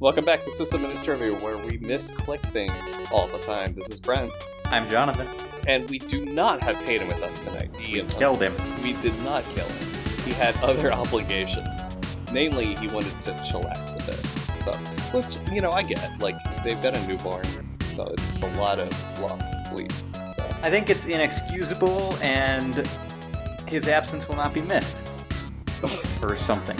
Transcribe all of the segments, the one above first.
Welcome back to Sysadministrivia, where we misclick things all the time. This is Brent, I'm Jonathan. and we do not have Paden with us tonight. We He- killed him. We did not kill him. He had other obligations. Namely, he wanted to chillax a bit. So, which, you know, I get. Like, they've got a newborn, so it's a lot of lost sleep. So, I think it's inexcusable, and his absence will not be missed. or something.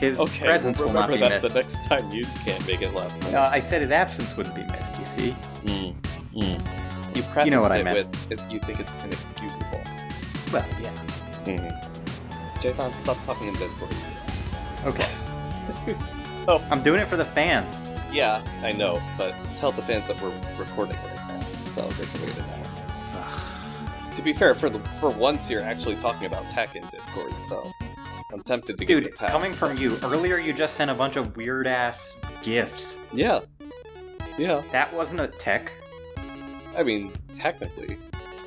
His okay, presence will not be that missed. the next time you can't make it last minute. No, I said his absence wouldn't be missed, you see? Mm, mm. You prefaced You know what I it meant. with if you think it's inexcusable. Well, yeah. Mm-hmm. Jathan, stop talking in Discord. Okay. so, I'm doing it for the fans. yeah, I know, but tell the fans that we're recording right now, so they can wait it out. To be fair, for the for once you're actually talking about tech in Discord, so I'm tempted to give Dude, it a pass. coming from you, earlier you just sent a bunch of weird ass gifts. yeah, yeah. That wasn't a tech, I mean, technically,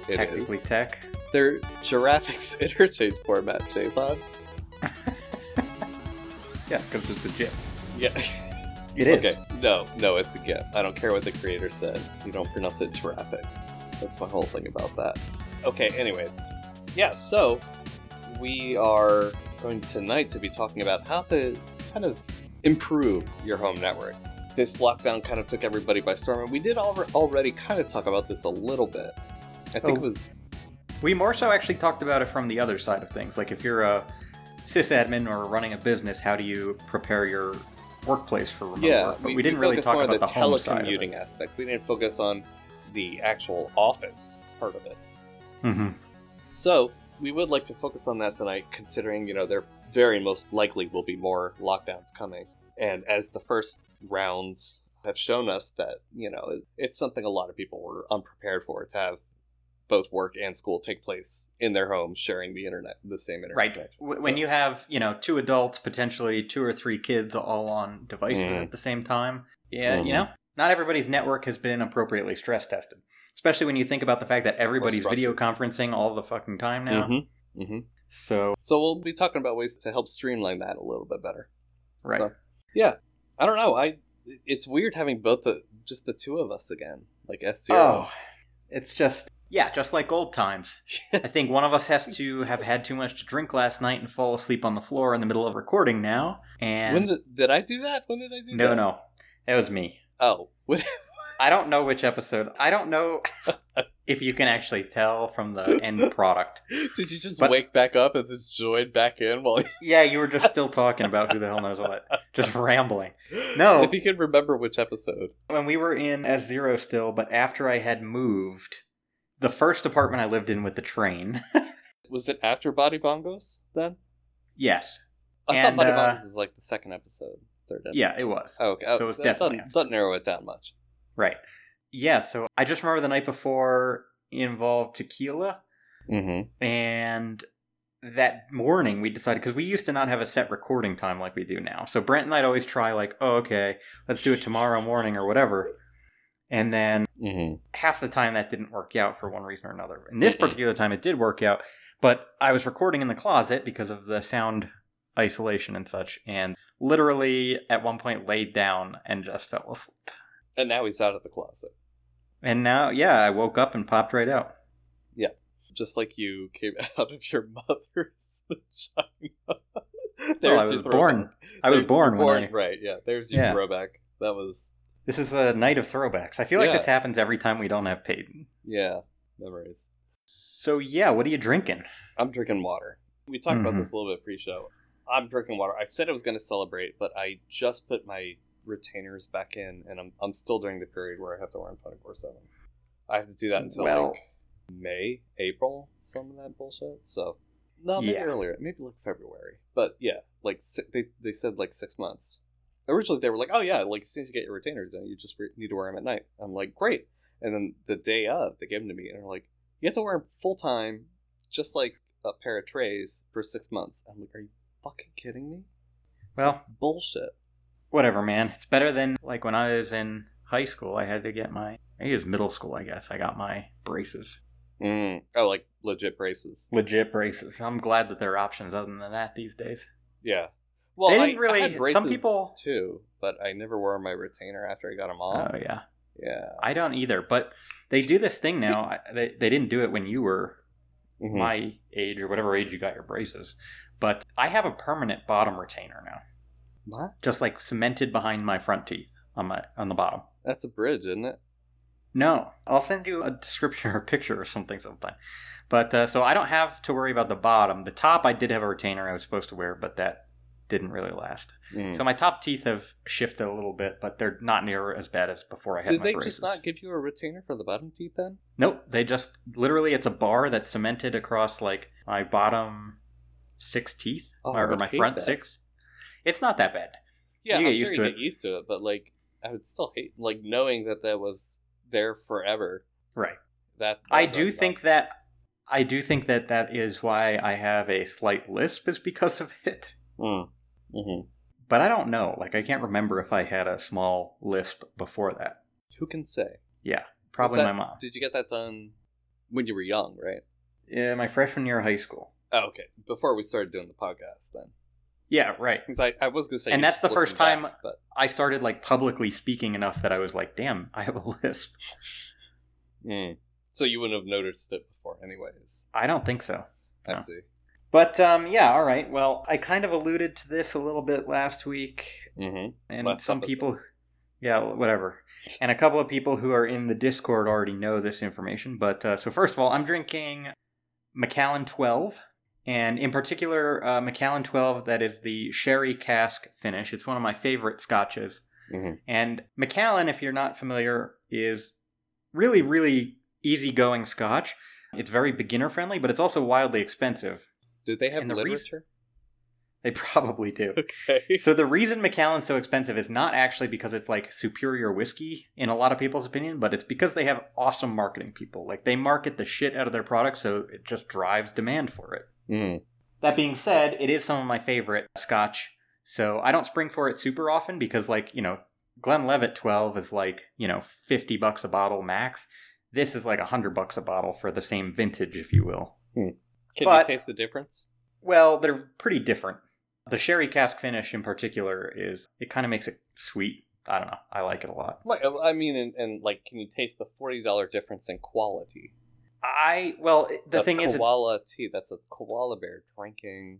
it technically is. tech. They're Giraffix interchange format, Jathan. Yeah, because it's a GIF. Yeah. It is. Okay. No, no, it's a GIF. I don't care what the creator said. You don't pronounce it graphics. That's my whole thing about that. Okay, anyways. Yeah, so we are going tonight to be talking about how to kind of improve your home network. This lockdown kind of took everybody by storm, and we did al- already kind of talk about this a little bit. I think Oh. it was. We more so actually talked about it from the other side of things. Like if you're a sysadmin or running a business, how do you prepare your workplace for remote Yeah, work? But we, didn't really focused talk about the, the home side of it. telecommuting aspect. We didn't focus on the actual office part of it. Mm-hmm. So we would like to focus on that tonight, considering you know there very most likely will be more lockdowns coming, and as the first rounds have shown us that you know it's something a lot of people were unprepared for to have both work and school take place in their homes, sharing the internet, the same internet. Right. When So- you have, you know, two adults, potentially two or three kids all on devices Mhm. at the same time, yeah, Mhm. you know, not everybody's network has been appropriately stress tested. Especially when you think about the fact that everybody's video conferencing all the fucking time now. Mhm, mhm. So, So we'll be talking about ways to help streamline that a little bit better. right. So, yeah, I don't know. I it's weird having both the just the two of us again, like S zero. Oh, it's just yeah, just like old times. I think one of us has to have had too much to drink last night and fall asleep on the floor in the middle of recording now. And when did, did I do that? When did I do no, that? no, it was me. Oh, I don't know which episode. I don't know if you can actually tell from the end product. did you just But- wake back up and just join back in while? Yeah, you were just still talking about who the hell knows what, just rambling. No. if you can remember which episode. When we were in S Zero still, but after I had moved, the first apartment I lived in with the train. Was it after Body Bongos then? yes. I And, thought Body uh, Bongos was like the second episode, third episode. Yeah, it was. Oh, okay. So it it's that definitely doesn't, doesn't narrow it down much. Right. Yeah, so I just remember the night before involved tequila, Mm-hmm. and that morning we decided because we used to not have a set recording time like we do now. So Brent and I'd always try like, oh okay, let's do it tomorrow morning or whatever, and then Mm-hmm. half the time that didn't work out for one reason or another. In this Mhm. particular time, it did work out, but I was recording in the closet because of the sound isolation and such, and literally at one point laid down and just fell asleep. And now he's out of the closet, And now, yeah, I woke up and popped right out. Yeah, just like you came out of your mother's vagina. Well, I was born. I was There's- born when born I. right. Yeah, there's your Yeah. throwback. That was This is a night of throwbacks. I feel like Yeah. this happens every time we don't have Paden. yeah memories. So yeah, what are you drinking? I'm drinking water. We talked about Mhm. this a little bit pre-show. I'm drinking water. I said I was going to celebrate, but I just put my retainers back in, and I'm I'm still during the period where I have to wear them 24 seven. I have to do that until Well- like May, April, some of that bullshit. So no, maybe Yeah. earlier, maybe like February. But yeah, like they they said like six months. Originally they were like, oh yeah, like as soon as you get your retainers in, you just re- need to wear them at night. I'm like, great. And then the day of, they gave them to me, and they're like, you have to wear them full time, just like a pair of trays for six months. I'm like, are you fucking kidding me? Well, That's bullshit. whatever, man. It's better than like when I was in high school. I had to get my. I think it was middle school. I guess I got my braces. Mm. Oh, like legit braces. Legit braces. I'm glad that there are options other than that these days. Yeah. Well, They didn't I really- had some people- too, but I never wore my retainer after I got them off. Oh yeah, yeah. I don't either. But they do this thing now. They they didn't do it when you were Mhm. my age or whatever age you got your braces. But I have a permanent bottom retainer now, What? just like cemented behind my front teeth on my on the bottom. That's a bridge, isn't it? No, I'll send you a description or a picture or something sometime. But uh, so I don't have to worry about the bottom. The top, I did have a retainer I was supposed to wear, but that didn't really last. Mm. So my top teeth have shifted a little bit, but they're not near as bad as before I had Did my braces. Did they just not give you a retainer for the bottom teeth then? Nope, they just literally it's a bar that's cemented across like my bottom six teeth Oh, or my front that. six. It's not that bad. Yeah, You I'm get sure used to get used to it, but like I would still hate like knowing that that was there forever. Right. That, I do think nuts. that I do think that that is why I have a slight lisp is because of it. Mm. Mhm. But I don't know. Like I can't remember if I had a small lisp before that. Who can say? Yeah, probably Was my mom. Did you get that done when you were young, right? Yeah, my freshman year of high school. Oh, okay. Before we started doing the podcast, then. Yeah, right. Because I, I was gonna say, And that's the first time- back, but I started like publicly speaking enough that I was like, "Damn, I have a lisp." Mm. so you wouldn't have noticed it before, anyways. I don't think so. I see. But um, yeah, all right. Well, I kind of alluded to this a little bit last week, Mm-hmm. and Last some episode. people, yeah, whatever, and a couple of people who are in the Discord already know this information. But uh, so first of all, I'm drinking Macallan 12, and in particular, uh, Macallan 12 that is the sherry cask finish. It's one of my favorite scotches. Mhm. And Macallan, if you're not familiar, is really, really easygoing scotch. It's very beginner friendly, but it's also wildly expensive. Did they have the reason- literature? They probably do. Okay. So the reason Macallan's so expensive is not actually because it's like superior whiskey in a lot of people's opinion, but it's because they have awesome marketing people. Like they market the shit out of their product, so it just drives demand for it. Mm. That being said, it is some of my favorite scotch. So I don't spring for it super often because like, you know, Glenlivet 12 is like, you know, 50 bucks a bottle max. This is like 100 bucks a bottle for the same vintage, if you will. Can But- you taste the difference? Well, they're pretty different. The sherry cask finish in particular is it kind of makes it sweet. I don't know. I like it a lot. I mean, and, and like, can you taste the forty dollar difference in quality? I well, the That's thing is, koala tea. That's a koala bear drinking.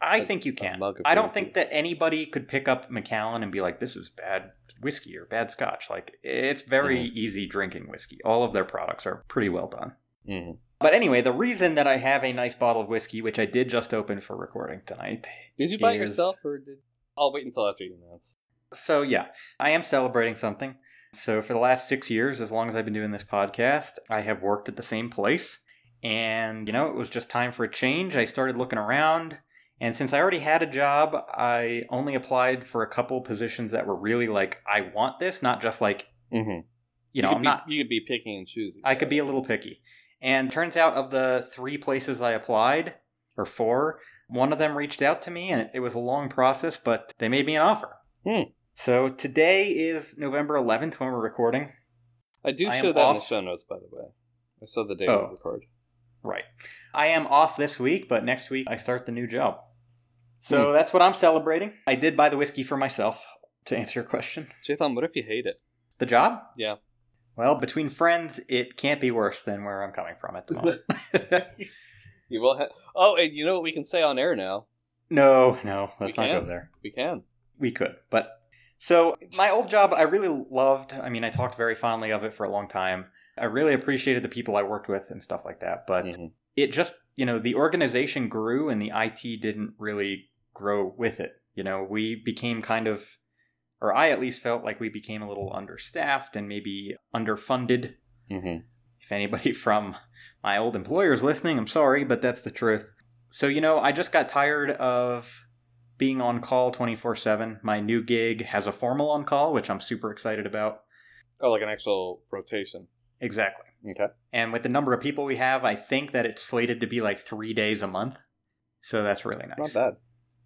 I a- think you can. I don't think tea. that anybody could pick up Macallan and be like, "This is bad whiskey or bad scotch." Like it's very Mm-hmm. easy drinking whiskey. All of their products are pretty well done. Mm-hmm. But anyway, the reason that I have a nice bottle of whiskey, which I did just open for recording tonight, Did you buy it is- yourself, or did? I'll wait until after you announce. So yeah, I am celebrating something. So for the last six years, as long as I've been doing this podcast, I have worked at the same place. And, you know, it was just time for a change. I started looking around. And since I already had a job, I only applied for a couple positions that were really like, I want this, not just like, Mm-hmm. you know, could I'm be, not, You could be picking and choosing. I could be a little picky. And turns out of the three places I applied, or four, one of them reached out to me and it was a long process, but they made me an offer. Hmm. So today is November 11th when we're recording. I do I show that in the show notes, by the way. I saw the day Oh. we record. Right. I am off this week, but next week I start the new job. So that's what I'm celebrating. I did buy the whiskey for myself, to answer your question. Jathan, what if you hate it? The job? Yeah. Well, between friends, it can't be worse than where I'm coming from at the moment. You will have. Oh, and you know what we can say on air now? no, no, let's We not go there. We can. We could, but so my old job, I really loved. I mean, I talked very fondly of it for a long time. I really appreciated the people I worked with and stuff like that. But Mhm. it just, you know, the organization grew and the IT didn't really grow with it. You know, we became kind of, or I at least felt like we became a little understaffed and maybe underfunded. Mm-hmm. If anybody from my old employer's listening, I'm sorry, but that's the truth. So, you know, I just got tired of being on call 24 7. My new gig has a formal on call, which I'm super excited about. Oh, like an actual rotation. Exactly. Okay. And with the number of people we have, I think that it's slated to be like three days a month. So that's really It's nice. not bad.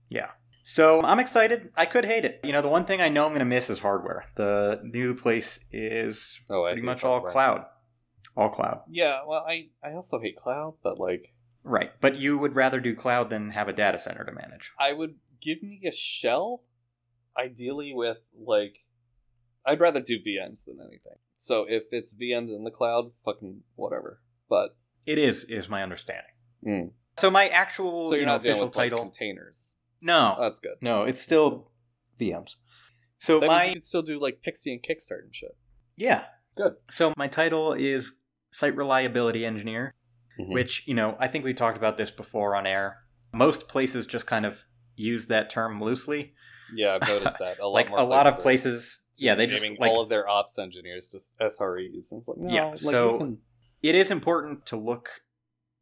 Yeah. So I'm excited. I could hate it. You know, the one thing I know I'm going to miss is hardware. The new place is Oh, pretty much all hardware. cloud. All cloud. Yeah, well, I I also hate cloud, but like Right, but you would rather do cloud than have a data center to manage. I would give me a shell, ideally with like, I'd rather do VMs than anything. So if it's VMs in the cloud, fucking whatever. But It is, is my understanding. Mm. So my actual so you're you know, not official with like, title. containers. No, Oh, that's good. no, it's still VMs. So That means my you can still do like PXE and Kickstart and shit. yeah, Good. So my title is site reliability engineer, Mhm. which you know I think we talked about this before on air. Most places just kind of use that term loosely. Yeah, I've noticed that. A lot like a lot of places, yeah, they just like all of their ops engineers just SREs. And it's like, no, Yeah, like, so- can- it is important to look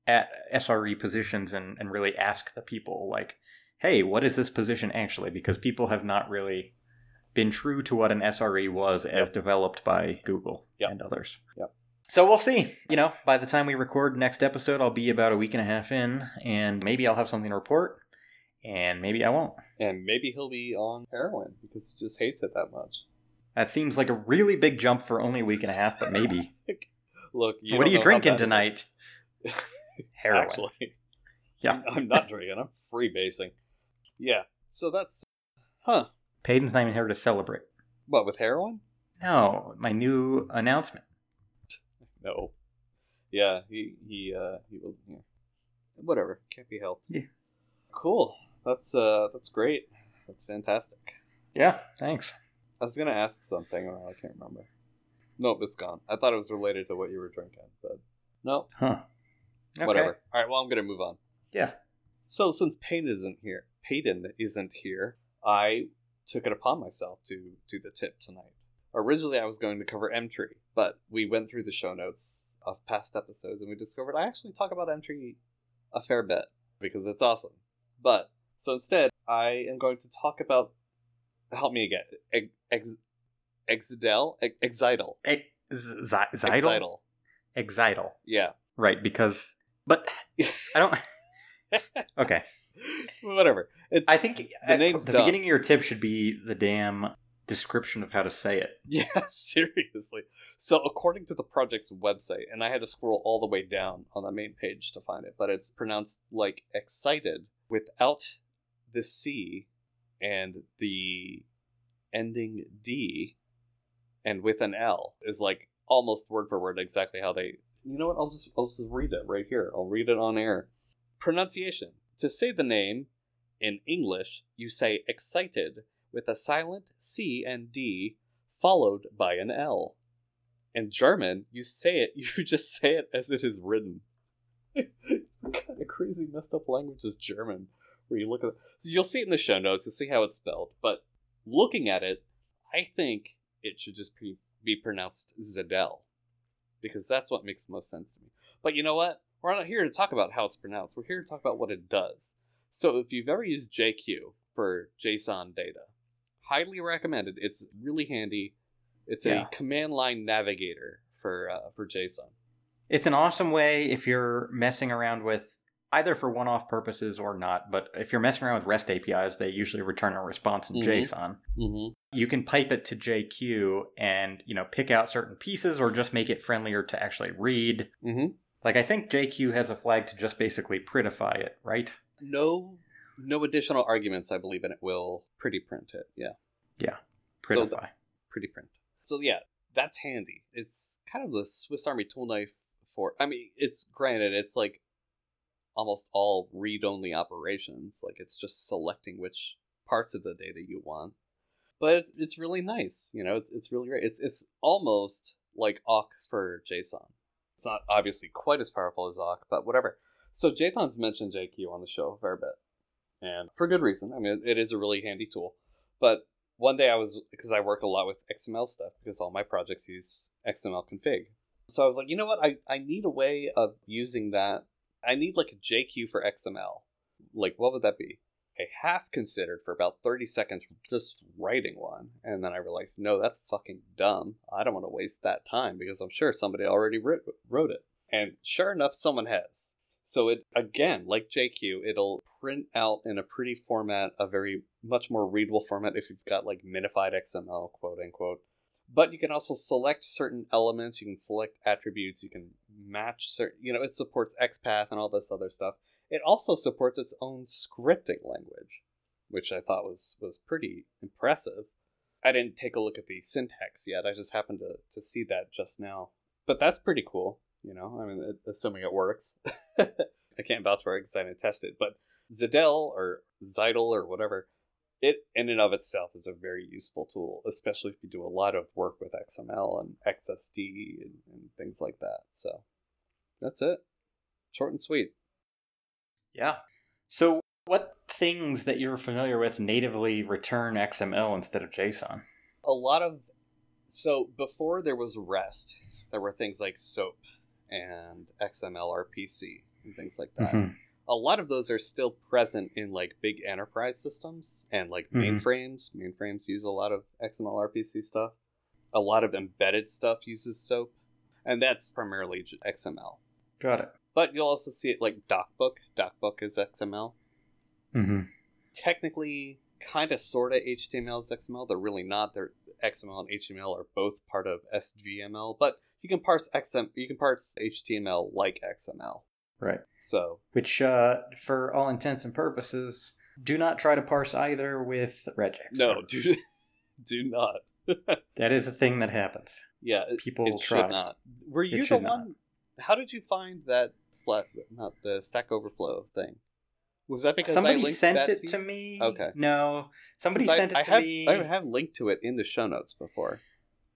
at SRE positions and, and really ask the people like, hey, what is this position actually? Because people have not really been true to what an SRE was as developed by Google Yep. and others. Yep. So we'll see. You know, by the time we record next episode, I'll be about a week and a half in, and maybe I'll have something to report, and maybe I won't. and maybe he'll be on heroin because he just hates it that much. That seems like a really big jump for only a week and a half, but maybe. Look, you what are you drinking tonight? Heroin. Actually, Yeah. I'm not drinking. I'm freebasing. Yeah, so that's huh? Paden's not even here to celebrate. What with heroin? No, my new announcement. No. Yeah, he he uh he was yeah. whatever can't be helped. Yeah. Cool. That's uh that's great. That's fantastic. Yeah, thanks. I was gonna ask something, oh, I can't remember. Nope, it's gone. I thought it was related to what you were drinking, but no, Huh. Okay. whatever. All right, well, I'm gonna move on. Yeah. So since Paden isn't here, Paden isn't here, I took it upon myself to do the tip tonight. Originally, I was going to cover M tree, but we went through the show notes of past episodes and we discovered I actually talk about tree a fair bit because it's awesome. But so instead, I am going to talk about. Help me again. Ex, ex, Exidel, Ex, Exidal, Ex- Exidal. Exidal. Yeah. Right, because. But I don't. Okay. Whatever. It's I think The at name's the dumb. beginning of your tip should be the damn description of how to say it. Yeah, seriously. So, according to the project's website, and I had to scroll all the way down on the main page to find it, but it's pronounced like excited without the C and the ending D and with an L is like almost word for word exactly how they. You know what? I'll just I'll just read it right here. I'll read it on air. Pronunciation. To say the name in English, you say excited with a silent C and D followed by an L. In German, you say it, you just say it as it is written. kind of crazy messed up language is German? Where you look at so you'll see it in the show notes to see how it's spelled, but looking at it, I think it should just be, be pronounced Zedel. Because that's what makes most sense to me. But you know what? We're not here to talk about how it's pronounced. We're here to talk about what it does. So if you've ever used JQ for JSON data, highly recommended. It's really handy. It's Yeah. a command line navigator for uh, for JSON. It's an awesome way if you're messing around with either for one off purposes or not, but if you're messing around with REST APIs, they usually return a response in Mhm. JSON. Mm-hmm. You can pipe it to JQ and, you know, pick out certain pieces or just make it friendlier to actually read. Mm-hmm. Like I think JQ has a flag to just basically prettify it, right? No, no additional arguments. I believe, and it will pretty print it. Yeah. Yeah, So Prettify. th- pretty print. So yeah, that's handy. It's kind of the Swiss Army tool knife for. I mean, it's granted, it's like almost all read-only operations. Like it's just selecting which parts of the data you want. But it's, it's really nice. You know, it's, it's really great. It's it's almost like awk for JSON. It's not obviously quite as powerful as awk, but whatever. So Jathan's mentioned JQ on the show a fair bit, and for good reason. I mean, it is a really handy tool. But one day I was because I work a lot with XML stuff because all my projects use XML config. So I was like, you know what? I, I need a way of using that. I need like a JQ for XML. Like, what would that be? I half considered for about 30 seconds just writing one. And then I realized, no, that's fucking dumb. I don't want to waste that time because I'm sure somebody already wrote, wrote it. And sure enough, someone has. So it again, like JQ, it'll print out in a pretty format, a very much more readable format if you've got like minified XML, quote unquote. But you can also select certain elements. You can select attributes. You can match certain. You know, it supports XPath and all this other stuff. It also supports its own scripting language, which I thought was was pretty impressive. I didn't take a look at the syntax yet. I just happened to, to see that just now. But that's pretty cool, you know. I mean, assuming it works. I can't vouch for it because I didn't test it. But Zidel or Zidel or whatever, it in and of itself is a very useful tool, especially if you do a lot of work with XML and XSD and, and things like that. So that's it. Short and sweet. Yeah. So, what things that you're familiar with natively return XML instead of JSON? A lot of. So, before there was REST, there were things like SOAP and XML RPC and things like that. Mhm. A lot of those are still present in like big enterprise systems and like Mhm. mainframes. Mainframes use a lot of XML RPC stuff. A lot of embedded stuff uses SOAP, and that's primarily XML. Got it. But you'll also see it like DocBook. DocBook is XML. Mm-hmm. Technically, kind of, sort of HTML is XML. They're really not. They're XML and HTML are both part of SGML, but you can parse XM. You can parse HTML like XML. Right. So Which, uh, for all intents and purposes, do not try to parse either with regex. no, do do not. That is a thing that happens. Yeah, it, People it will should try. not. Were you the should not. How did you find that slat? Not the Stack Overflow thing. Was that because I Somebody sent it to, to me. Okay. No. Somebody 'Cause I- sent it I to have, me. I have linked to it in the show notes before.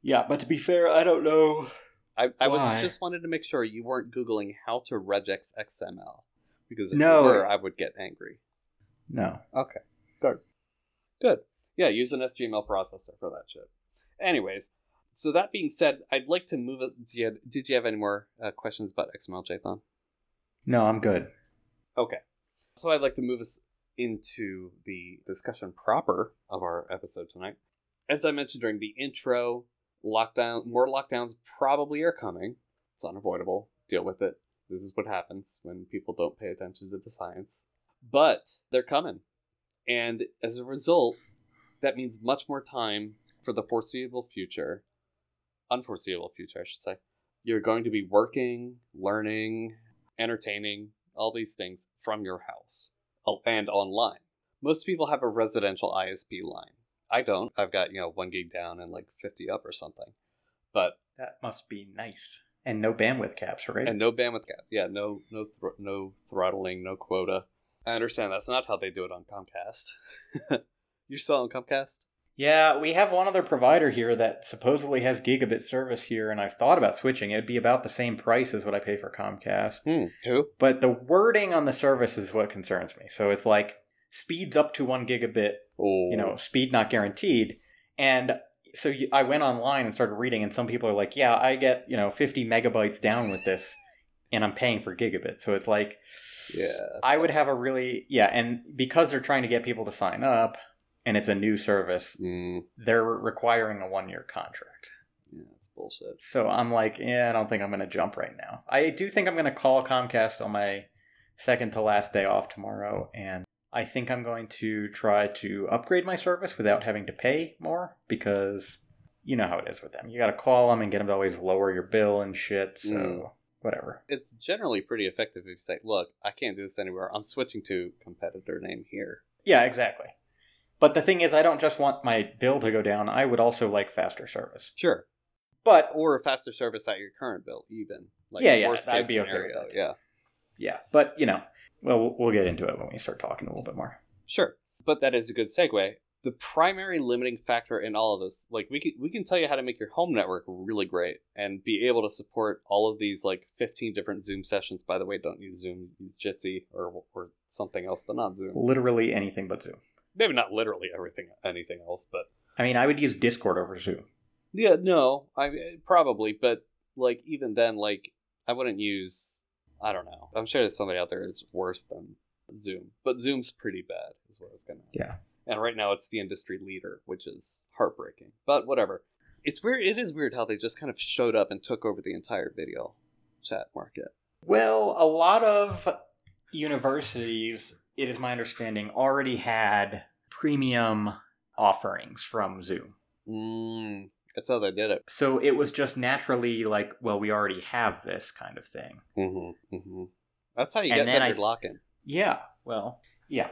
Yeah, but to be fair, I don't know. I, I was just wanted to make sure you weren't googling how to regex XML because if No. you were, I would get angry. No. Okay, good, good. Yeah, use an SGML processor for that shit. Anyways, so that being said, I'd like to move it. Did you, did you have any more uh, questions about XML Jathan? No, I'm good. Okay, so I'd like to move us into the discussion proper of our episode tonight. As I mentioned during the intro, lockdown, more lockdowns probably are coming. It's unavoidable. Deal with it. This is what happens when people don't pay attention to the science. But they're coming. And as a result, that means much more time for the foreseeable future, unforeseeable future, I should say. You're going to be working, learning, entertaining, all these things from your house. Oh, and online. Most people have a residential ISP line. I don't. I've got, you know, one gig down and like 50 up or something. But That must be nice. And no bandwidth caps, right? and no bandwidth cap. Yeah, no no thr- no throttling, no quota. I understand that's not how they do it on Comcast. You're still on Comcast? Yeah, we have one other provider here that supposedly has gigabit service here, and I've thought about switching. It'd be about the same price as what I pay for Comcast. Hmm. Who? But the wording on the service is what concerns me. So it's like speeds up to one gigabit, Oh, you know, speed not guaranteed. And so you, I went online and started reading, and some people are like, yeah, I get, you know, 50 megabytes down with this, and I'm paying for gigabit. So it's like, yeah. I would have a really, yeah, and because they're trying to get people to sign up, and it's a new service, Mm, they're requiring a one year contract. yeah, that's bullshit. So I'm like, yeah, I don't think I'm going to jump right now. I do think I'm going to call Comcast on my second to last day off tomorrow, and I think I'm going to try to upgrade my service without having to pay more because you know how it is with them. You got to call them and get them to always lower your bill and shit. So Mm. whatever. It's generally pretty effective if you say, "Look, I can't do this anywhere. I'm switching to competitor name here." Yeah, exactly. But the thing is, I don't just want my bill to go down. I would also like faster service. Sure. But Or a faster service at your current bill, even. Like Yeah, yeah, Worst I'd case be okay scenario. Yeah. yeah, but you know, well, we'll- we'll get into it when we start talking a little bit more. Sure, but that is a good segue. The primary limiting factor in all of this, like we can we can tell you how to make your home network really great and be able to support all of these like 15 different Zoom sessions. By the way, don't use Zoom, use Jitsi or or something else, but not Zoom. Literally anything but Zoom. Maybe not literally everything, anything else, but I mean, I would use Discord over Zoom. yeah, no, I probably, but like even then, like I wouldn't use. I don't know. I'm sure there's somebody out there is worse than Zoom, but Zoom's pretty bad, is what I was gonna. Yeah. and right now it's the industry leader, which is heartbreaking. But whatever. It's weird. It is weird how they just kind of showed up and took over the entire video chat market. Well, a lot of universities, it is my understanding, already had premium offerings from Zoom. Mm, That's how they did it. So it was just naturally like, well, we already have this kind of thing. Mm-hmm. Mm-hmm. That's how you And get then I vendor f- lock-in. Yeah. Well, yeah.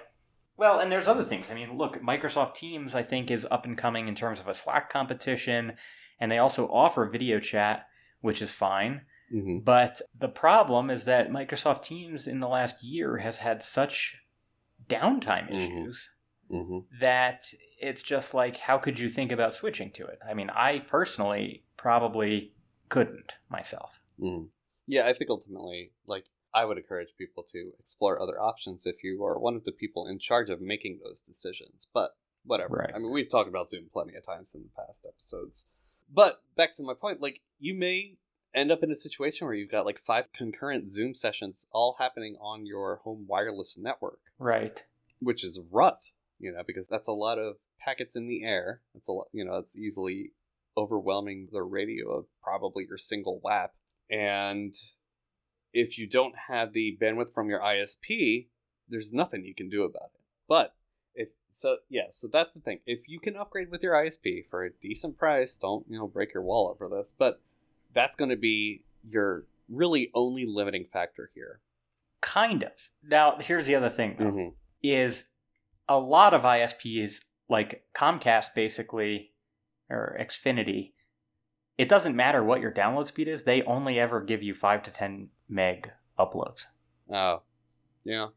Well, and there's other things. I mean, look, Microsoft Teams, I think, is up and coming in terms of a Slack competition, and they also offer video chat, which is fine. Mm-hmm. But the problem is that Microsoft Teams in the last year has had such downtime Mhm. issues Mm-hmm. that it's just like, how could you think about switching to it? I mean, I personally probably couldn't myself. Mm. Yeah, I think ultimately, like, I would encourage people to explore other options if you are one of the people in charge of making those decisions. But whatever. Right. I mean, we've talked about Zoom plenty of times in the past episodes. But back to my point, like, you may end up in a situation where you've got like five concurrent Zoom sessions all happening on your home wireless network, Right. which is rough, you know, because that's a lot of packets in the air. That's a lot, you know, it's easily overwhelming the radio of probably your single WAP. And if you don't have the bandwidth from your ISP, there's nothing you can do about it. But if so, yeah, so that's the thing. If you can upgrade with your ISP for a decent price, don't you know break your wallet for this. But that's going to be your really only limiting factor here. Kind of. Now, here's the other thing, though. Mm-hmm. is a lot of ISPs, like Comcast basically, or Xfinity, it doesn't matter what your download speed is, they only ever give you 5 to 10 meg uploads. Oh, yeah.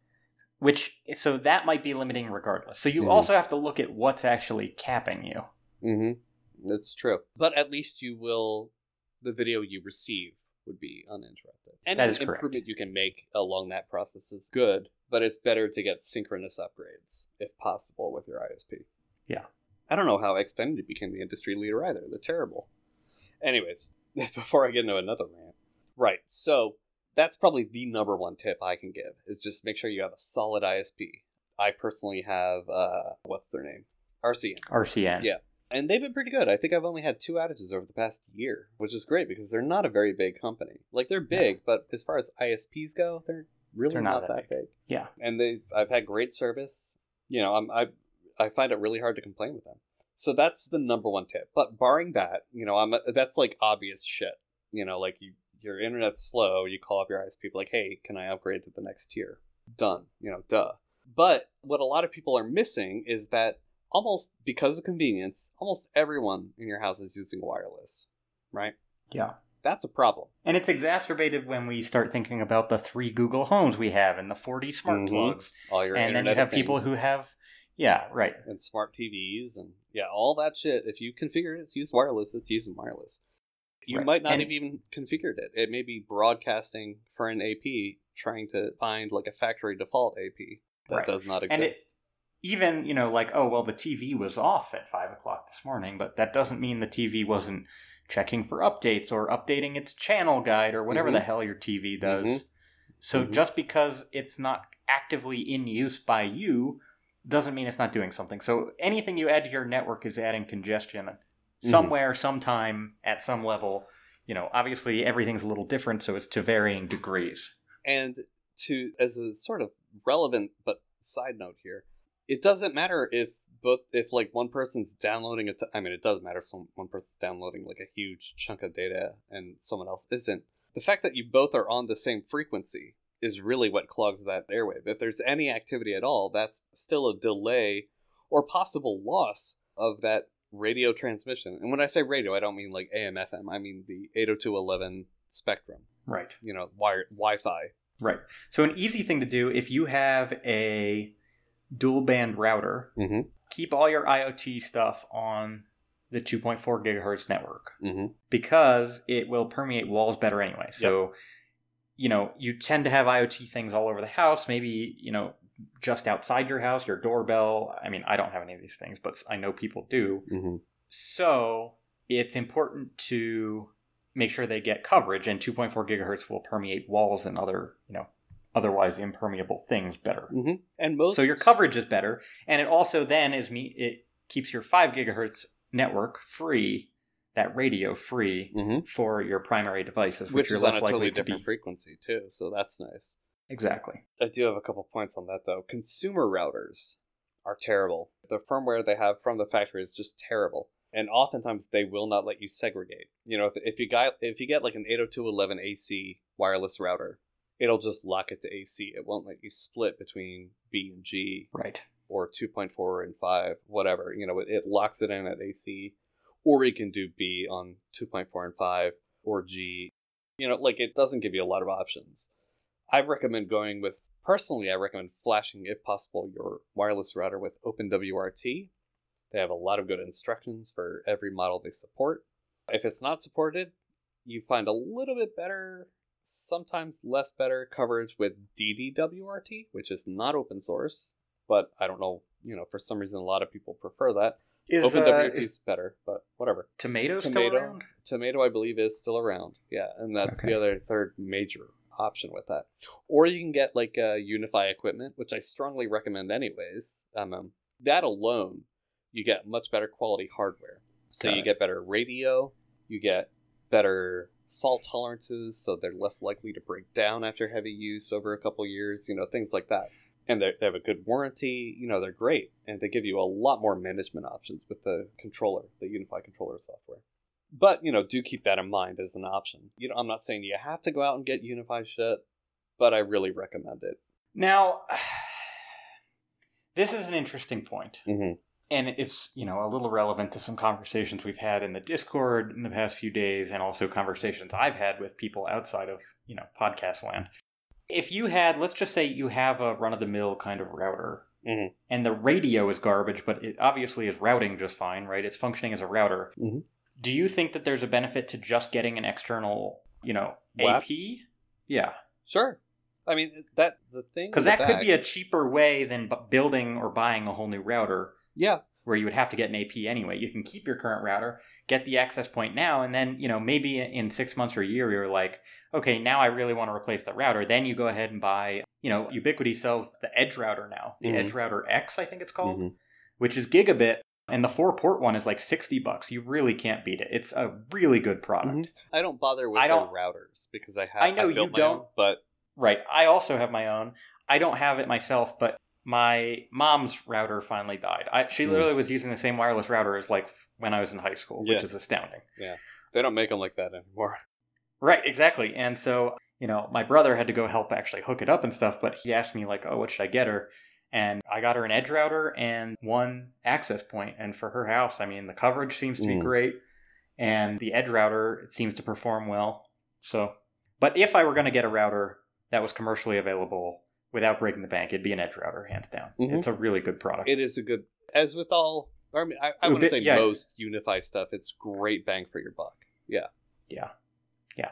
Which, so that might be limiting regardless. So you Mhm. also have to look at what's actually capping you. Mm-hmm. That's true. But at least you will, the video you receive would be uninterrupted. Any That is correct. improvement you can make along that process is good, but it's better to get synchronous upgrades if possible with your ISP. Yeah. I don't know how Xfinity became the industry leader either. They're terrible. Anyways, before I get into another rant, right? So that's probably the number one tip I can give is just make sure you have a solid ISP. I personally have uh, what's their name, RCN RCN. Yeah. And they've been pretty good. I think I've only had two outages over the past year, which is great because they're not a very big company. Like they're big, but as far as ISPs go, they're really They're not, not that that big. Yeah. And they, I've had great service. You know, I'm, I, I find it really hard to complain with them. So that's the number one tip. But barring that, you know, I'm that's like obvious shit. You know, like you, your internet's slow, you call up your ISP, like, hey, can I upgrade to the next tier? Done. You know, duh. But what a lot of people are missing is that almost because of convenience, almost everyone in your house is using wireless, right? Yeah. That's a problem. And it's exacerbated when we start thinking about the three Google Homes we have and the 40 smart Mhm. plugs. All your And then you have people who have, yeah, right. and smart TVs and yeah, all that shit. If you configure it, it's used wireless. It's using wireless. You Right. might not And- have even configured it. It may be broadcasting for an AP, trying to find like a factory default AP that Right. does not exist. Even you know like oh well the tv was off at five o'clock this morning but that doesn't mean the tv wasn't checking for updates or updating its channel guide or whatever Mhm. the hell your tv does Mhm. so Mhm. just because it's not actively in use by you doesn't mean it's not doing something so anything you add to your network is adding congestion Mm-hmm. somewhere sometime at some level you know obviously everything's a little different so it's to varying degrees And to as a sort of relevant but side note here, it doesn't matter if both if like one person's downloading it. I mean, it does matter if some one person's downloading like a huge chunk of data and someone else isn't. The fact that you both are on the same frequency is really what clogs that airwave. If there's any activity at all, that's still a delay or possible loss of that radio transmission. And when I say radio, I don't mean like AM FM. I mean the 802.11 spectrum. right You know, wire Wi-Fi. Right. So an easy thing to do if you have a dual band router, Mm-hmm. keep all your IoT stuff on the 2.4 gigahertz network Mm-hmm. because it will permeate walls better anyway. So, you know, you tend to have IoT things all over the house, maybe, you know, just outside your house, your doorbell. I mean, I don't have any of these things, but I know people do. Mm-hmm. So, it's important to make sure they get coverage and 2.4 gigahertz will permeate walls and other, you know, otherwise impermeable things better. Mm-hmm. And most So your coverage is better, and it also then is me. It keeps your five gigahertz network free, that radio free Mhm. for your primary devices, which which, you're is on less a likely totally to different be. frequency too. So that's nice. Exactly. I do have a couple points on that though. Consumer routers are terrible. The firmware they have from the factory is just terrible. and oftentimes they will not let you segregate. You know, if, if you got if you get like an 802.11 AC wireless router, it'll just lock it to AC. It won't let you split between B and G Right. or 2.4 and 5, whatever. You know, it, it locks it in at AC, or you can do B on 2.4 and 5 or G. You know, like it doesn't give you a lot of options. I recommend going with personally. I recommend flashing, if possible, your wireless router with OpenWRT. They have a lot of good instructions for every model they support. If it's not supported, you find a little bit better, sometimes less better coverage with DDWRT, which is not open source, but I don't know, you know, for some reason a lot of people prefer that. Is, OpenWRT uh, is better, but whatever. tomato, still Tomato. around? Tomato, I believe, is still around. Yeah, and that's Okay. the other third major option with that. Or you can get like uh, UniFi equipment, which I strongly recommend, anyways. Um, um, that alone, you get much better quality hardware. So Got you it. get better radio, you get better fault tolerances, so they're less likely to break down after heavy use over a couple years. You know, things like that. And they they have a good warranty. You know, they're great, and they give you a lot more management options with the controller, the UniFi controller software. But you know, do keep that in mind as an option. You know, I'm not saying you have to go out and get UniFi shit, but I really recommend it. Now, this is an interesting point, Mm-hmm. And it's you know a little relevant to some conversations we've had in the Discord in the past few days, and also conversations I've had with people outside of you know podcast land. If you had, let's just say, you have a run of the mill kind of router, Mhm. and the radio is garbage, but it obviously is routing just fine, right? It's functioning as a router. Mhm. Do you think that there's a benefit to just getting an external, you know, WAP? AP? Yeah. Sure. I mean that the thing Because with that could be a cheaper way than building or buying a whole new router yeah where you would have to get an AP anyway. You can keep your current router, get the access point now, and then, you know, maybe in six months or a year, you're like, okay, now I really want to replace the router. Then you go ahead and buy, you know, Ubiquiti sells the Edge router now, the Mhm. Edge router X, I think it's called, Mhm. which is gigabit. And the four port one is like 60 bucks. You really can't beat it. It's a really good product. I don't bother with I don't- routers because I have I know built you my don't. own, but Right. I also have my own. I don't have it myself, but my mom's router finally died. I, she Hmm. literally was using the same wireless router as like when I was in high school, which Yeah. is astounding. Yeah. They don't make them like that anymore. Right, exactly. And so, you know, my brother had to go help actually hook it up and stuff, but he asked me like, "Oh, what should I get her?" And I got her an edge router and one access point. And for her house, I mean, the coverage seems to be Mm. great, and the edge router it seems to perform well. So, but if I were going to get a router that was commercially available without breaking the bank, it'd be an edge router, hands down. Mhm. It's a really good product. It is a good, as with all. I mean, I, I wouldn't say yeah. most UniFi stuff. It's great bang for your buck. Yeah, yeah. Yeah.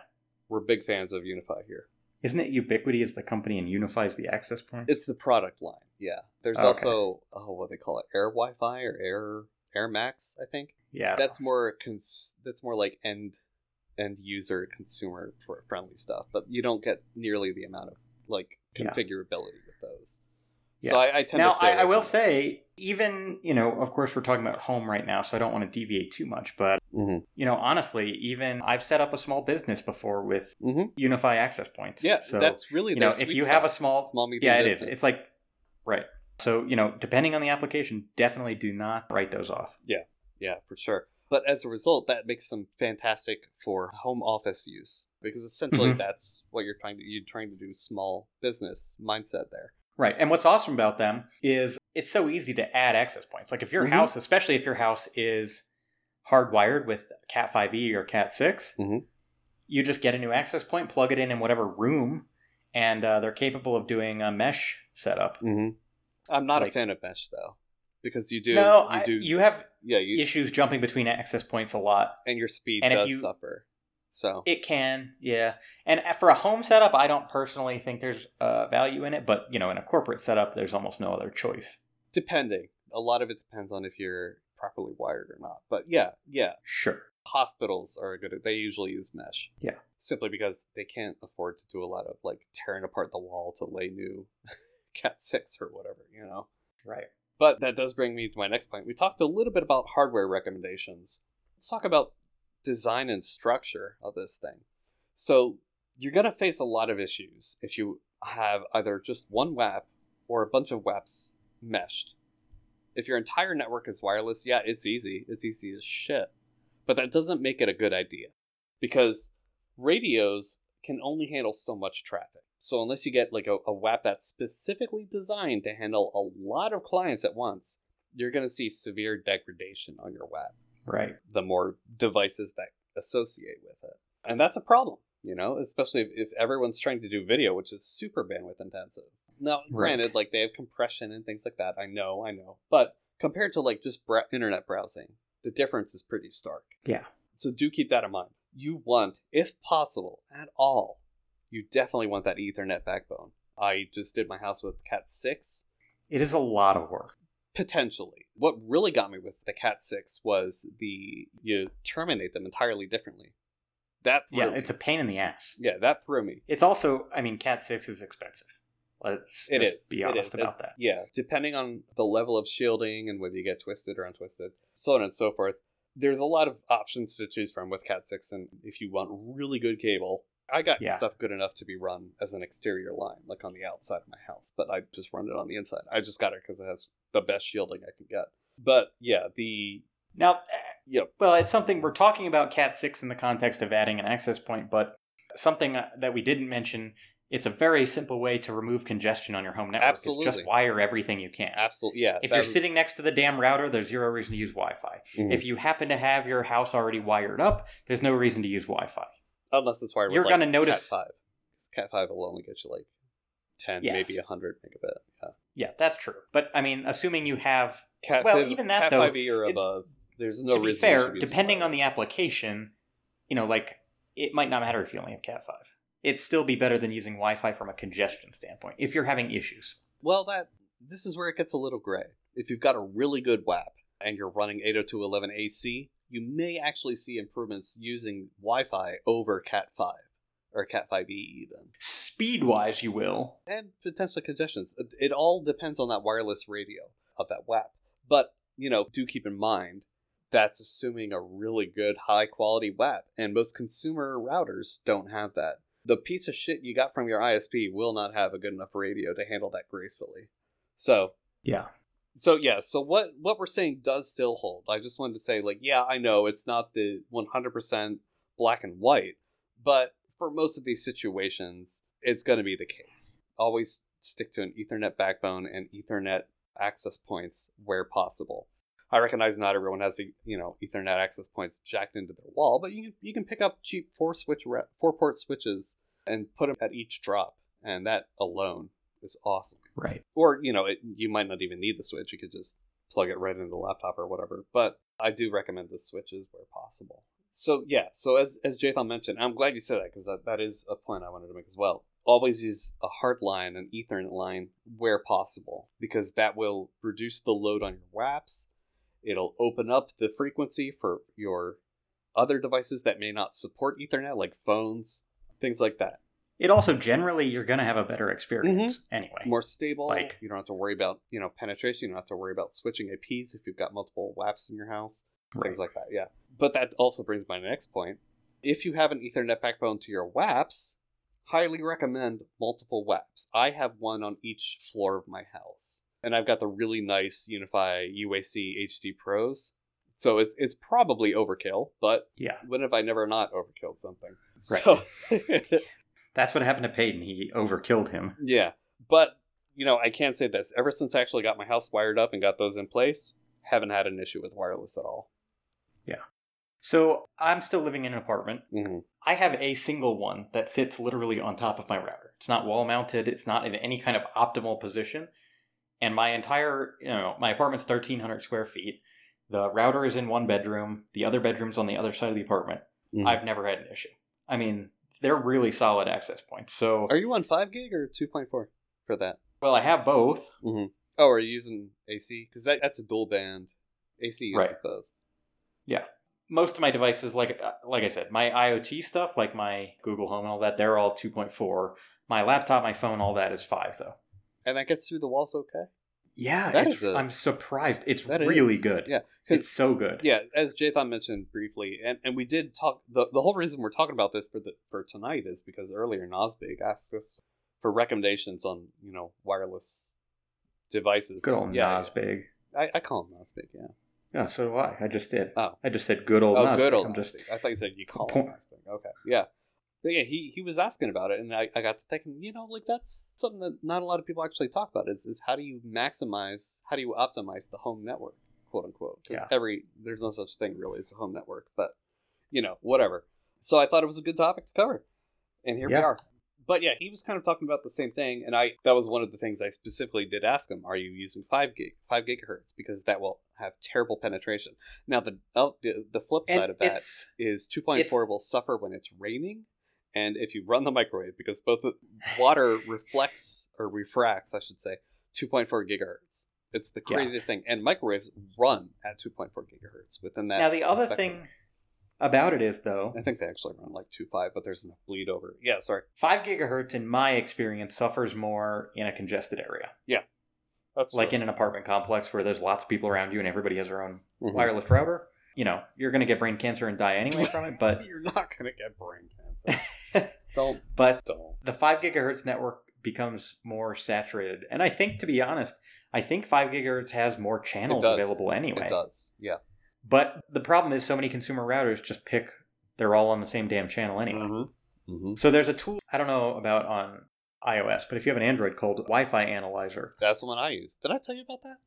We're big fans of UniFi here. Isn't it Ubiquiti is the company and unifies the access point? It's the product line. Yeah, there's Okay. also oh, what they call it, Air Wi-Fi or Air Air Max. I think yeah. that's more cons- that's more like end end user consumer for friendly stuff, but you don't get nearly the amount of like Yeah. configurability with those. Yeah. So I, I tend now to stay I, I will those. say even you know of course we're talking about home right now so i don't want to deviate too much but Mhm. you know honestly even i've set up a small business before with Mhm. UniFi access points Yeah, so that's really you know if you have a small small medium yeah it is business. it's like right so you know depending on the application definitely do not write those off Yeah, Yeah, for sure. But as a result, that makes them fantastic for home office use because essentially Mhm. that's what you're trying to you're trying to do small business mindset there. right and what's awesome about them is it's so easy to add access points like if your Mhm. house especially if your house is hardwired with cat 5e or cat 6 Mhm. you just get a new access point plug it in in whatever room and uh, they're capable of doing a mesh setup Mm-hmm. I'm not Like- a fan of mesh though because you do no you I- do you have yeah you issues jumping between access points a lot and your speed and does you- suffer. So it can yeah and for a home setup i don't personally think there's uh, value in it but you know in a corporate setup there's almost no other choice depending, a lot of it depends on if you're properly wired or not. But yeah, yeah, sure hospitals are good. They usually use mesh. Yeah. Simply because they can't afford to do a lot of like tearing apart the wall to lay new Cat six or whatever, you know. right But that does bring me to my next point. We talked a little bit about hardware recommendations. Let's talk about design and structure of this thing. So you're gonna face a lot of issues if you have either just one WAP or a bunch of WAPs meshed. If your entire network is wireless, yeah, it's easy. It's easy as shit. But that doesn't make it a good idea because radios can only handle so much traffic. So unless you get like a, a WAP that's specifically designed to handle a lot of clients at once, you're going to see severe degradation on your WAP. Right. The more devices that associate with it, and that's a problem. You know, especially if, if everyone's trying to do video, which is super bandwidth intensive. Now, Right. granted, like they have compression and things like that. I know, I know, but compared to like just bra- internet browsing, the difference is pretty stark. Yeah. So do keep that in mind. You want, if possible, at all, you definitely want that Ethernet backbone. I just did my house with Cat 6. It is a lot of work. Potentially. What really got me with the Cat 6 was the you terminate them entirely differently. That Yeah, me. it's a pain in the ass. yeah, that threw me. It's also, I mean, Cat 6 is expensive. Let's It is. be honest is. about It's- that. Yeah, depending on the level of shielding and whether you get twisted or untwisted, so on and so forth. There's a lot of options to choose from with Cat 6, and if you want really good cable, I got Yeah. stuff good enough to be run as an exterior line, like on the outside of my house, but I just run it on the inside. I just got it because it has the best shielding I can get. But yeah, the Now, Yep. well, it's something we're talking about Cat 6 in the context of adding an access point, but something that we didn't mention, it's a very simple way to remove congestion on your home network. It's Absolutely. just wire everything you can. Absolutely, yeah. If you're was- sitting next to the damn router, there's zero reason to use Wi-Fi. Mhm. If you happen to have your house already wired up, there's no reason to use Wi-Fi. Unless it's wired you're with, gonna notice- Cat 5. 'Cause Cat 5 will only get you like 10, Yes. maybe 100 megabit. Yeah. Yeah, that's true. But I mean, assuming you have Cat Well, 5, even that, Cat though, 5e or it- above, there's no reason to be fair, depending on the application, you know, like it might not matter if you only have Cat five. It'd still be better than using Wi-Fi from a congestion standpoint if you're having issues. Well, that this is where it gets a little gray. If you've got a really good WAP and you're running 802.11 AC, you may actually see improvements using Wi-Fi over Cat 5 or Cat 5e even, Speed wise, you will. and potential congestions. It all depends on that wireless radio of that WAP. But you know, do keep in mind that's assuming a really good high quality WAP, and most consumer routers don't have that. The piece of shit you got from your ISP will not have a good enough radio to handle that gracefully. So Yeah. So yeah, so what what we're saying does still hold. I just wanted to say like yeah, I know it's not the 100% black and white, but for most of these situations, it's going to be the case. Always stick to an Ethernet backbone and Ethernet access points where possible. I recognize not everyone has a, you know Ethernet access points jacked into their wall, but you can, you can pick up cheap four switch four port switches and put them at each drop, and that alone is awesome. Right. or you know it, you might not even need the switch you could just plug it right into the laptop or whatever but i do recommend the switches where possible. So yeah so as as jathan mentioned i'm glad you said that because that, that is a point i wanted to make as well. Always use a hard line an ethernet line where possible because that will reduce the load on your waps. It'll open up the frequency for your other devices that may not support ethernet like phones things like that It also generally you're gonna have a better experience mm-hmm. anyway. more stable. Like- you don't have to worry about you know penetration. You don't have to worry about switching IPs if you've got multiple WAPs in your house, Right. things like that. Yeah, but that also brings my next point. If you have an Ethernet backbone to your WAPs, highly recommend multiple WAPs. I have one on each floor of my house, and I've got the really nice UniFi UAC HD Pros. So it's it's probably overkill, but Yeah. when have I never not overkilled something? Right. So That's what happened to Paden. He overkilled him. Yeah, but you know, I can't say this. Ever since I actually got my house wired up and got those in place, haven't had an issue with wireless at all. Yeah. So I'm still living in an apartment. Mm-hmm. I have a single one that sits literally on top of my router. It's not wall mounted. It's not in any kind of optimal position. And my entire, you know, my apartment's 1,300 square feet. The router is in one bedroom. The other bedroom's on the other side of the apartment. Mhm. I've never had an issue. I mean, they're really solid access points. So, Are you on five gig or two point four for that? well, I have both. Mm-hmm. Oh, are you using AC? Because that, that's a dual band. AC uses Right. both. Yeah, most of my devices, like uh, like I said, my IoT stuff, like my Google Home and all that, they're all 2.4. My laptop, my phone, all that is five though. And that gets through the walls okay. Yeah, That it's, is a- I'm surprised. It's really is. good. Yeah, It's so good. yeah. As Jathan mentioned briefly, and, and we did talk. The, the whole reason we're talking about this for the for tonight is because earlier Nosbig asked us for recommendations on you know wireless devices. Good old yeah, Nas Big. I, I call him Nosbeak, yeah. Yeah, so do I. I just did. Oh. I just said good old oh, Nosbeak. good old I'm just I thought you said you call him Nosbeak. Okay, yeah. But yeah, he, he was asking about it, and I, I got to thinking, you know, like that's something that not a lot of people actually talk about. Is is how do you maximize, how do you optimize the home network, quote unquote? 'Cause Yeah. every there's no such thing really as a home network, but you know, whatever. So I thought it was a good topic to cover, and here we are. But yeah, he was kind of talking about the same thing, and I that was one of the things I specifically did ask him: Are you using five gig, five gigahertz? Because that will have terrible penetration. Now the oh, the, the flip and side of that is two point four will suffer when it's raining and if you run the microwave because both the water reflects or refracts i should say 2.4 gigahertz it's the Yeah. craziest thing and microwaves run at 2.4 gigahertz within that now the other spectrum. thing about it is though i think they actually run like 2.5 but there's enough bleed over yeah sorry five gigahertz in my experience suffers more in a congested area, yeah that's like in an apartment complex where there's lots of people around you and everybody has their own Mhm. wireless router. You know, you're going to get brain cancer and die anyway from it, but you're not gonna get brain cancer don't but don't the 5 gigahertz network becomes more saturated. And I think, to be honest, I think 5 gigahertz has more channels available anyway. it does yeah But the problem is, so many consumer routers just pick, they're all on the same damn channel anyway. mm-hmm. Mm-hmm. So there's a tool, I don't know about on iOS, but if you have an Android called Wi Fi Analyzer, that's the one i use did i tell you about that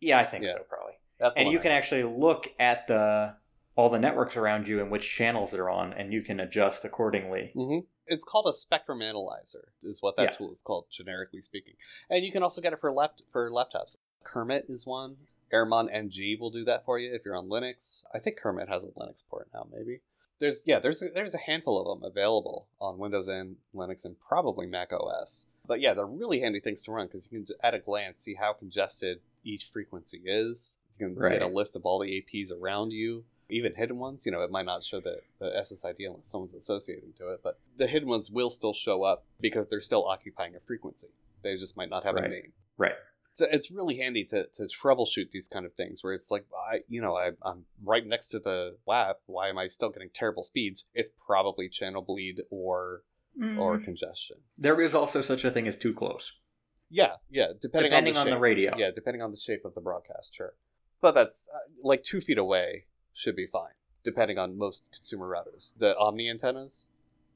yeah, I think Yeah. so, probably. that's And you I can use. actually look at the all the networks around you and which channels they're on, and you can adjust accordingly. hmm It's called a spectrum analyzer, is what that Yeah. tool is called, generically speaking. And you can also get it for lap- for laptops. Kismet is one. Airmon NG will do that for you if you're on Linux. I think Kismet has a Linux port now, maybe. There's yeah, there's a, there's a handful of them available on Windows and Linux and probably Mac OS. But yeah, they're really handy things to run because you can at a glance see how congested each frequency is. You can get a list of all the APs around you even hidden ones, you know, it might not show the, the SSID unless someone's associating to it, but the hidden ones will still show up because they're still occupying a frequency. They just might not have a name. Right. So it's really handy to, to troubleshoot these kind of things where it's like, I, you know, I, I'm right next to the WAP. Why am I still getting terrible speeds? It's probably channel bleed or or Mm. congestion. There is also such a thing as too close, Yeah, yeah. Depending, depending on, on the, the radio. Yeah, depending on the shape of the broadcast, sure. But that's uh, like two feet away should be fine, depending on most consumer routers. The Omni antennas,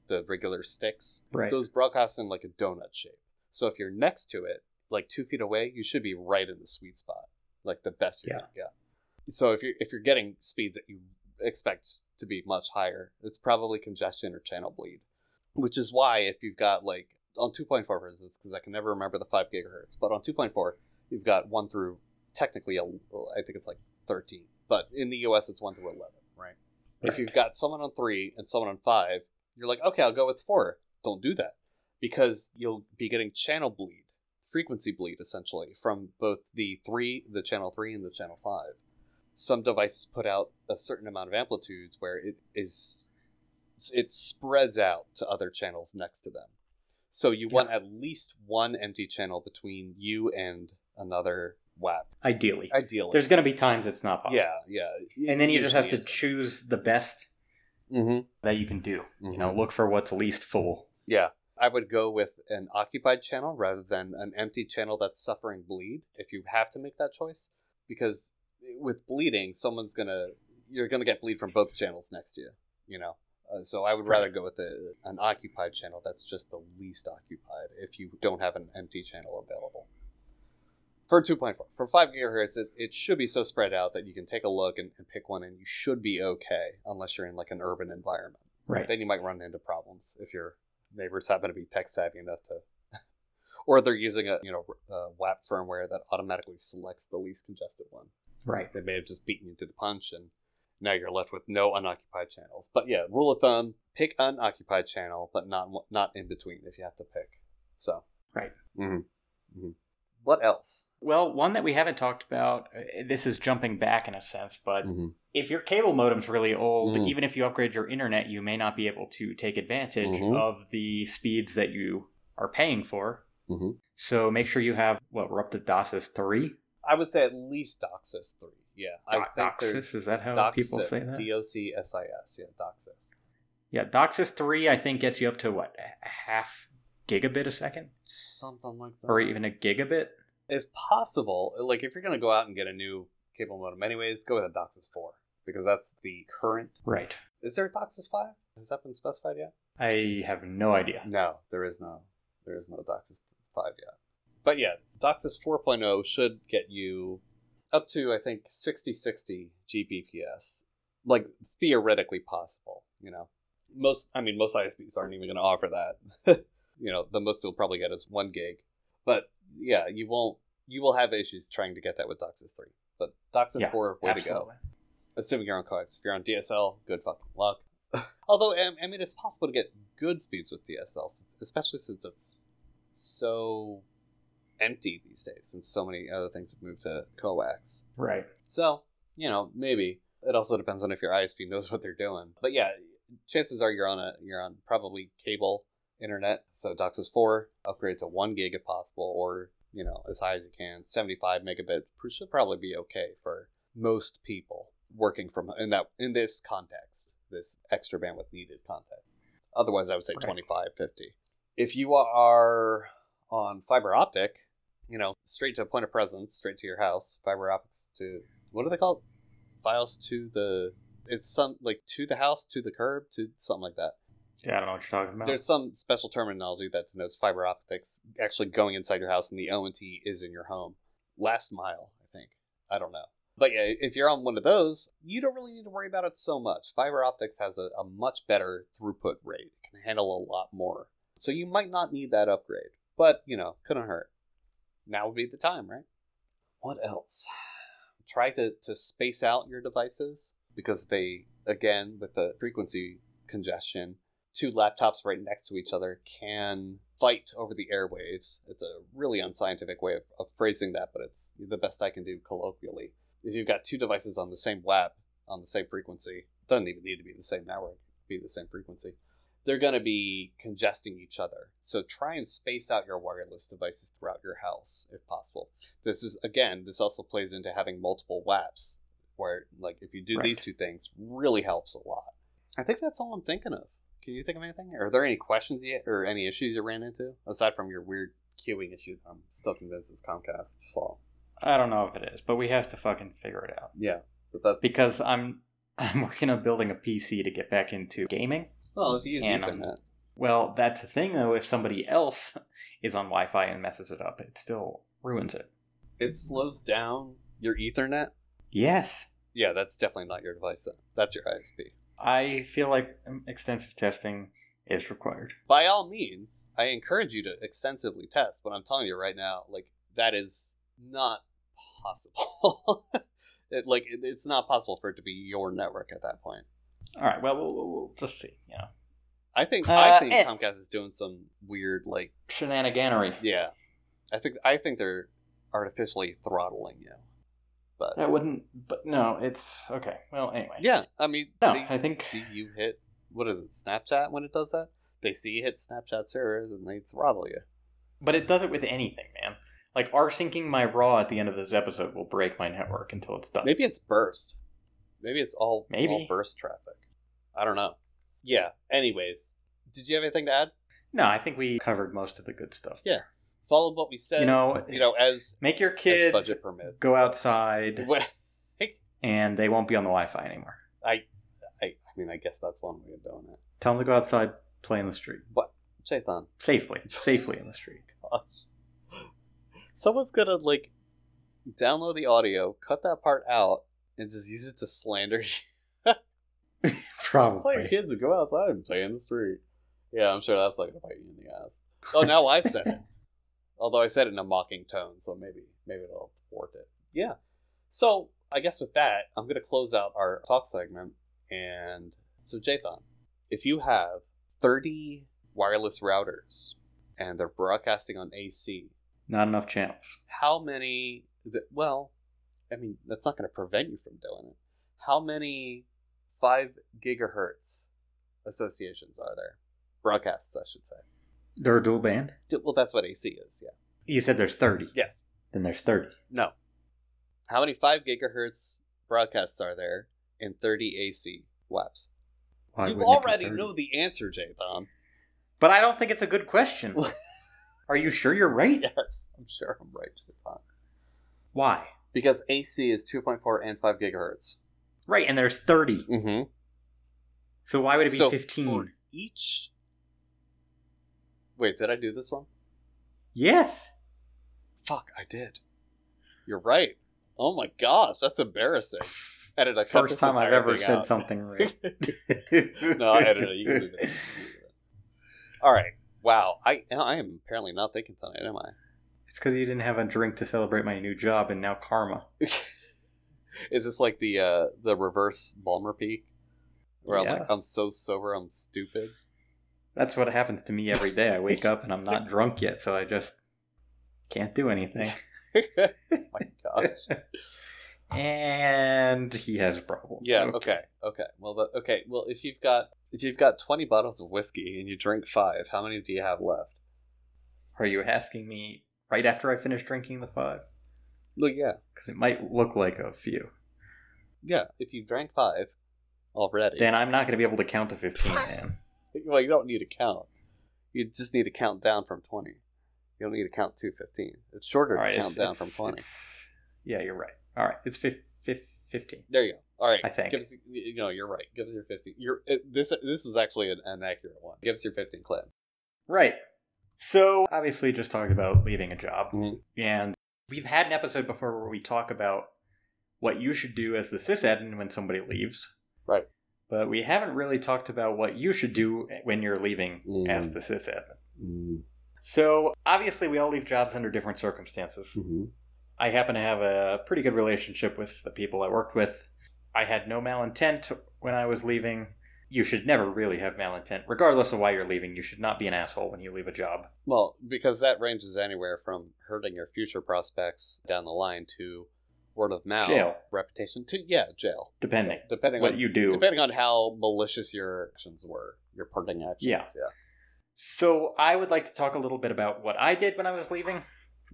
the regular sticks, Right. those broadcast in like a donut shape. So if you're next to it, like two feet away, you should be right in the sweet spot, like the best you Yeah. can get. So if you're if you're getting speeds that you expect to be much higher, it's probably congestion or channel bleed. Which is why if you've got like on 2.4 for instance, because I can never remember the 5 gigahertz, but on 2.4 you've got 1 through technically a, I think it's like 13, but in the US it's 1 through 11, right? If you've got someone on 3 and someone on 5, you're like, okay, I'll go with 4. Don't do that because you'll be getting channel bleed, frequency bleed essentially from both the 3, the channel 3 and the channel 5. Some devices put out a certain amount of amplitudes where it is it spreads out to other channels next to them. So you want at least one empty channel between you and another WAP. Ideally, Ideally. there's going to be times it's not possible. yeah, yeah. and then you just have to choose the best Mm-hmm. that you can do. You know, Mhm. look for what's least full. Yeah. I would go with an occupied channel rather than an empty channel that's suffering bleed if you have to make that choice. Because with bleeding, someone's going to, you're going to get bleed from both channels next to you, you know? Uh, so I would Right. rather go with a, an occupied channel that's just the least occupied if you don't have an empty channel available. For 2.4. For 5 gigahertz, it, it should be so spread out that you can take a look and, and pick one and you should be okay unless you're in like an urban environment Right. then you might run into problems if your neighbors happen to be tech savvy enough to or they're using a you know a WAP firmware that automatically selects the least congested one Right. they may have just beaten you to the punch and now you're left with no unoccupied channels but yeah rule of thumb pick unoccupied channel but not not in between if you have to pick so Right. hmm hmm what else Well, one that we haven't talked about, uh, this is jumping back in a sense, but Mhm. if your cable modem's really old, Mm. even if you upgrade your internet, you may not be able to take advantage Mhm. of the speeds that you are paying for. Mhm. So make sure you have what we're up to DOCSIS three. I would say at least DOCSIS 3 yeah I Do- think DOCSIS? Is that how DOCSIS, people say that? D-O-C-S-I-S yeah DOCSIS Yeah, DOCSIS three I think gets you up to what a half gigabit a second, something like that or even a gigabit. If possible, like if you're gonna go out and get a new cable modem, anyways, go with a DOCSIS four because that's the current. Right. Is there a DOCSIS five? Has that been specified yet? I have no idea. No, there is no. There is no DOCSIS five yet. But yeah, DOCSIS 4.0 should get you up to I think 6060 Gbps, like theoretically possible. You know, most I mean most ISPs aren't even going to offer that. you know, the most you'll probably get is one gig. But yeah, you won't. You will have issues trying to get that with DOCSIS 3. But DOCSIS Yeah, 4, way to go. Assuming you're on coax. If you're on DSL, good fucking luck. Although, I I mean, it's possible to get good speeds with DSL, especially since it's so empty these days, since so many other things have moved to coax. Right. So, you know, maybe. It also depends on if your ISP knows what they're doing. But yeah, chances are you're on a you're on probably cable internet. So DOCSIS 4, upgrade to 1 gig if possible, or, you know, as high as you can. 75 megabit should probably be okay for most people working from in that in this context, this extra bandwidth needed context. Otherwise, I would say Right. 25, 50. If you are on fiber optic, you know, straight to a point of presence, straight to your house, fiber optics to what do they call it? Files to the it's some like to the house, to the curb, to something like that. Yeah, I don't know what you're talking about. There's some special terminology that denotes fiber optics actually going inside your house and the ONT is in your home. Last mile, I think. I don't know. But yeah, if you're on one of those, you don't really need to worry about it so much. Fiber optics has a, a much better throughput rate. It can handle a lot more. So you might not need that upgrade. But, you know, couldn't hurt. Now would be the time, right? What else? Try to, to space out your devices because they, again, with the frequency congestion, two laptops right next to each other can fight over the airwaves. It's a really unscientific way of, of phrasing that, but it's the best I can do colloquially. If you've got two devices on the same web, on the same frequency, doesn't even need to be the same network, be the same frequency. They're going to be congesting each other. So try and space out your wireless devices throughout your house if possible. This is again, this also plays into having multiple WAPs, where like if you do Right. these two things, really helps a lot. I think that's all I'm thinking of. Can you think of anything? Are there any questions yet, or any issues you ran into aside from your weird queuing issue? that I'm still convinced is Comcast fault. I don't know if it is, but we have to fucking figure it out Yeah, but that's because I'm I'm working on building a PC to get back into gaming. well, if you use and, um, Ethernet, Well, that's the thing though. If somebody else is on Wi-Fi and messes it up, it still ruins it. it slows down your Ethernet. Yes, Yeah, that's definitely not your device. Then that's your ISP. I feel like extensive testing is required. By all means, I encourage you to extensively test. But I'm telling you right now, like that is not possible. it, like it, it's not possible for it to be your network at that point. All right. Well, we'll, we'll, we'll just see. Know, I think Uh, I think eh. Comcast is doing some weird like shenaniganery. yeah. I think I think they're artificially throttling you. But That wouldn't. But no, it's okay. Well, anyway. yeah, I mean, No, they I think- see you hit what is it, Snapchat when it does that? They see you hit Snapchat servers and they throttle you. But it does it with anything, man. Like r syncing my raw at the end of this episode will break my network until it's done. Maybe it's burst. Maybe it's all Maybe. all burst traffic. I don't know. Yeah. Anyways, did you have anything to add? No, I think we covered most of the good stuff. Yeah. Follow what we said. You know, you know, as, make your kids budget permits. go outside, and they won't be on the Wi-Fi anymore. I, I, I mean, I guess that's one way of doing it. Tell them to go outside, play in the street What, Jathan? safely, safely in the street. Gosh. Someone's gonna like download the audio, cut that part out, and just use it to slander you. Tell your Probably. kids to go outside and play in the street. Yeah, I'm sure that's not gonna bite you in the ass. Oh, now I've said it. Although I said it in a mocking tone, so maybe maybe it'll thwart it. Yeah. So I guess with that, I'm gonna close out our talk segment. And so Jathan, if you have 30 wireless routers and they're broadcasting on AC, Not enough channels. how many? Th- well, I mean that's not going to prevent you from doing it. How many five gigahertz associations are there? Broadcasts, I should say. They're a dual band. Well, that's what AC is. Yeah. You said there's 30. Yes. Then there's 30. No. How many five gigahertz broadcasts are there in 30 AC WAPs? Why you wouldn't it be already know the answer, Jathan. But I don't think it's a good question. Are you sure you're right? Yes, I'm sure I'm right. Why? Because AC is 2.4 and 5 gigahertz. Right, and there's 30. Mm-hmm. So why would it be So 15? for each. Wait, did I do this wrong? Yes. Fuck, I did. You're right. Oh my gosh, that's embarrassing. Edit. I First time I've ever said out. something right. no, I edit it. You can leave it. You can leave it. All right. Wow. I I am apparently not thinking tonight, am I? It's because you didn't have a drink to celebrate my new job and now karma. Is this like the uh the reverse Ballmer peak? Where I'm like, I'm so sober, I'm stupid. That's what happens to me every day. I wake up and I'm not drunk yet, so I just can't do anything. Oh my gosh. And he has a problem. Yeah. Okay. Okay. Well. The, okay. Well, if you've got if you've got twenty bottles of whiskey and you drink five, how many do you have left? Are you asking me right after I finish drinking the five? Look. Yeah. Because it might look like a few. Yeah. If you drank five already, Then I'm not going to be able to count to 15, man. well, you don't need to count. You just need to count down from twenty. You don't need to count to fifteen. It's shorter right, to count down from twenty. Yeah, you're right. All right, it's fif- fif- 15. There you go. All right. I think. Give us, you know, you're right. Give us your 15. You're, it, this this was actually an, an accurate one. Give us your 15 claims. Right. So, obviously, just talked about leaving a job. Mhm. And we've had an episode before where we talk about what you should do as the sysadmin when somebody leaves. Right. But we haven't really talked about what you should do when you're leaving Mm. as the sysadmin. Mm-hmm. So, obviously, we all leave jobs under different circumstances. I happen to have a pretty good relationship with the people I worked with. I had no malintent when I was leaving. You should never really have malintent. Regardless of why you're leaving, you should not be an asshole when you leave a job. Well, because that ranges anywhere from hurting your future prospects down the line to word of mouth, Jail. reputation to yeah, jail. Depending. So, depending What on you do. depending on how malicious your actions were, your parting actions. Yeah. Yeah. So, I would like to talk a little bit about what I did when I was leaving.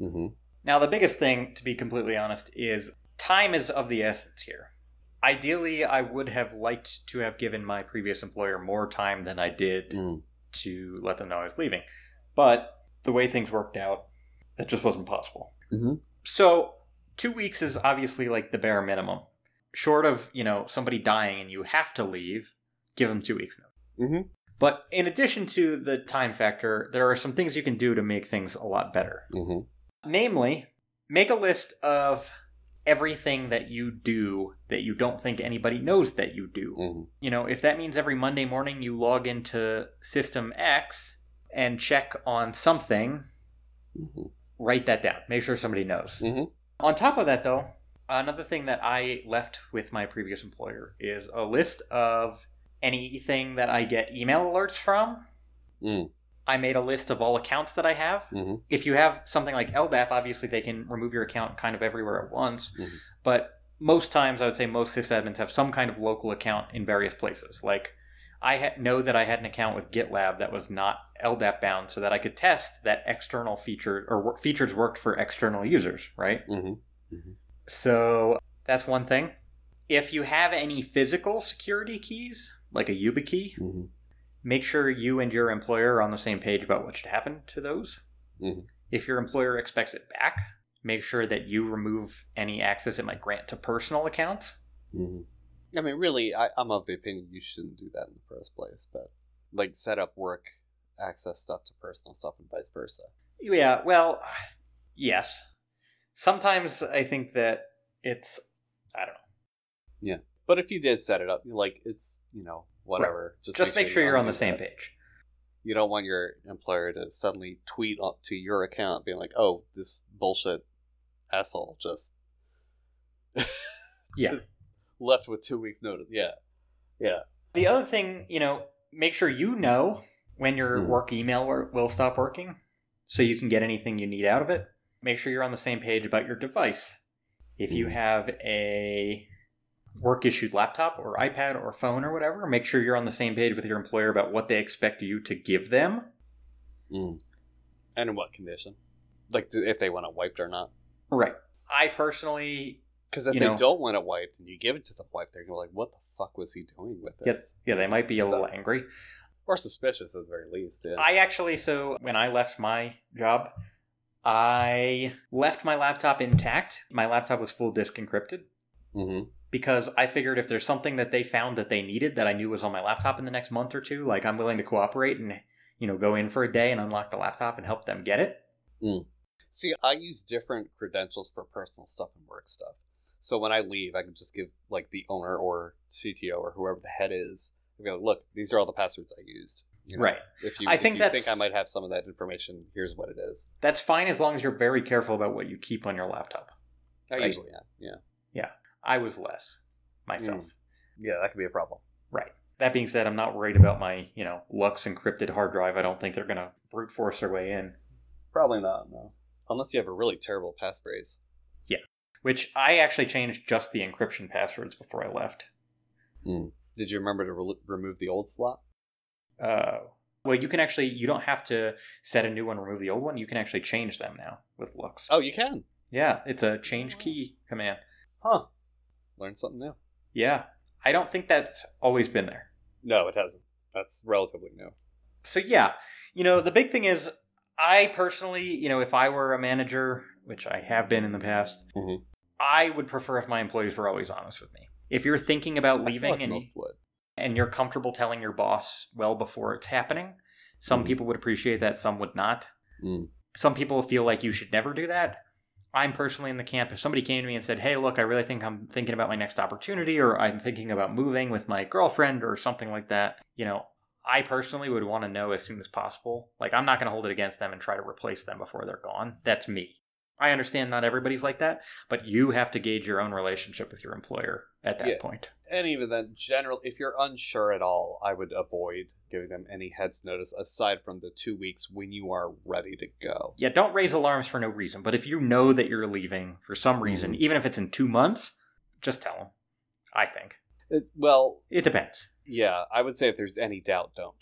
Mm-hmm. Now, the biggest thing, to be completely honest, is time is of the essence here. Ideally, I would have liked to have given my previous employer more time than I did Mm. to let them know I was leaving. But the way things worked out, that just wasn't possible. Mhm. So, two weeks is obviously like the bare minimum. Short of, you know, somebody dying and you have to leave, give them two weeks notice. Mhm. But in addition to the time factor, there are some things you can do to make things a lot better. Mm-hmm. Namely, make a list of everything that you do that you don't think anybody knows that you do. Mm-hmm. You know, if that means every Monday morning you log into System X and check on something, Mm-hmm. write that down. Make sure somebody knows. On top of that, though, another thing that I left with my previous employer is a list of anything that I get email alerts from. Mm. I made a list of all accounts that I have. Mhm. If you have something like LDAP, obviously they can remove your account kind of everywhere at once. Mhm. But most times, I would say most sysadmins have some kind of local account in various places. Like, I ha- know that I had an account with GitLab that was not LDAP bound, so that I could test that external feature or wor- features worked for external users, right? Mm-hmm. So that's one thing. If you have any physical security keys, like a YubiKey, Mm-hmm. make sure you and your employer are on the same page about what should happen to those. Mhm. If your employer expects it back, make sure that you remove any access it might grant to personal accounts. I mean, really, I, I'm of the opinion you shouldn't do that in the first place, but like set up work access stuff to personal stuff and vice versa. Yeah, well, yes. Sometimes I think that it's, I don't know. Yeah, but if you did set it up, like it's you know whatever, Just, make sure you're on the same that. page. You don't want your employer to suddenly tweet up to your account being like, "Oh, this bullshit asshole just Yeah. just left with two weeks notice." Yeah, yeah. The other thing, you know, make sure you know when your Hmm. work email will stop working so you can get anything you need out of it. Make sure you're on the same page about your device. If you Hmm. have a work issued laptop or iPad or phone or whatever, make sure you're on the same page with your employer about what they expect you to give them. Mm. And in what condition? Like if they want it wiped or not? Right. I personally, Because if they know- don't want it wiped and you give it to the wipe, they're gonna be like, "What the fuck was he doing with this?" yes, yeah, they might be a So- little angry. or suspicious at the very least. Yeah. I actually, so when I left my job, I left my laptop intact. My laptop was full disk encrypted mm-hmm. because I figured if there's something that they found that they needed that I knew was on my laptop in the next month or two, like I'm willing to cooperate and you know go in for a day and unlock the laptop and help them get it. See, I use different credentials for personal stuff and work stuff. So when I leave, I can just give like the owner or CTO or whoever the head is. Go, look, these are all the passwords I used. You know, Right. If you, I if think you think I might have some of that information, here's what it is. That's fine as long as you're very careful about what you keep on your laptop. I Right. usually am. Yeah. Yeah. I was less myself. Mm. Yeah, that could be a problem. Right. That being said, I'm not worried about my, you know, LUKS encrypted hard drive. I don't think they're going to brute force their way in. Probably not. No. Unless you have a really terrible passphrase. Which I actually changed just the encryption passwords before I left. Did you remember to re- remove the old slot? Uh, well, you can actually, you don't have to set a new one, remove the old one. You can actually change them now with LUKS. Oh, you can. Yeah, it's a change key command. Huh. Learn something new. Yeah. I don't think that's always been there. No, it hasn't. That's relatively new. So, yeah, you know, the big thing is, I personally, you know, if I were a manager, which I have been in the past, Mhm. I would prefer if my employees were always honest with me. If you're thinking about leaving like and and you're comfortable telling your boss well before it's happening. Some Mhm. people would appreciate that, some would not. Mm. Some people feel like you should never do that. I'm personally in the camp. If somebody came to me and said, Hey, look, I really think I'm thinking about my next opportunity, or I'm thinking about moving with my girlfriend, or something like that, you know, I personally would want to know as soon as possible. Like, I'm not going to hold it against them and try to replace them before they're gone. That's me. I understand not everybody's like that, but you have to gauge your own relationship with your employer at that Yeah. point. And even then, general, if you're unsure at all, I would avoid giving them any heads notice aside from the two weeks when you are ready to go. Yeah, don't raise alarms for no reason. But if you know that you're leaving for some reason, Mhm. even if it's in two months, just tell them. I think It, well, it depends. yeah, I would say if there's any doubt, don't.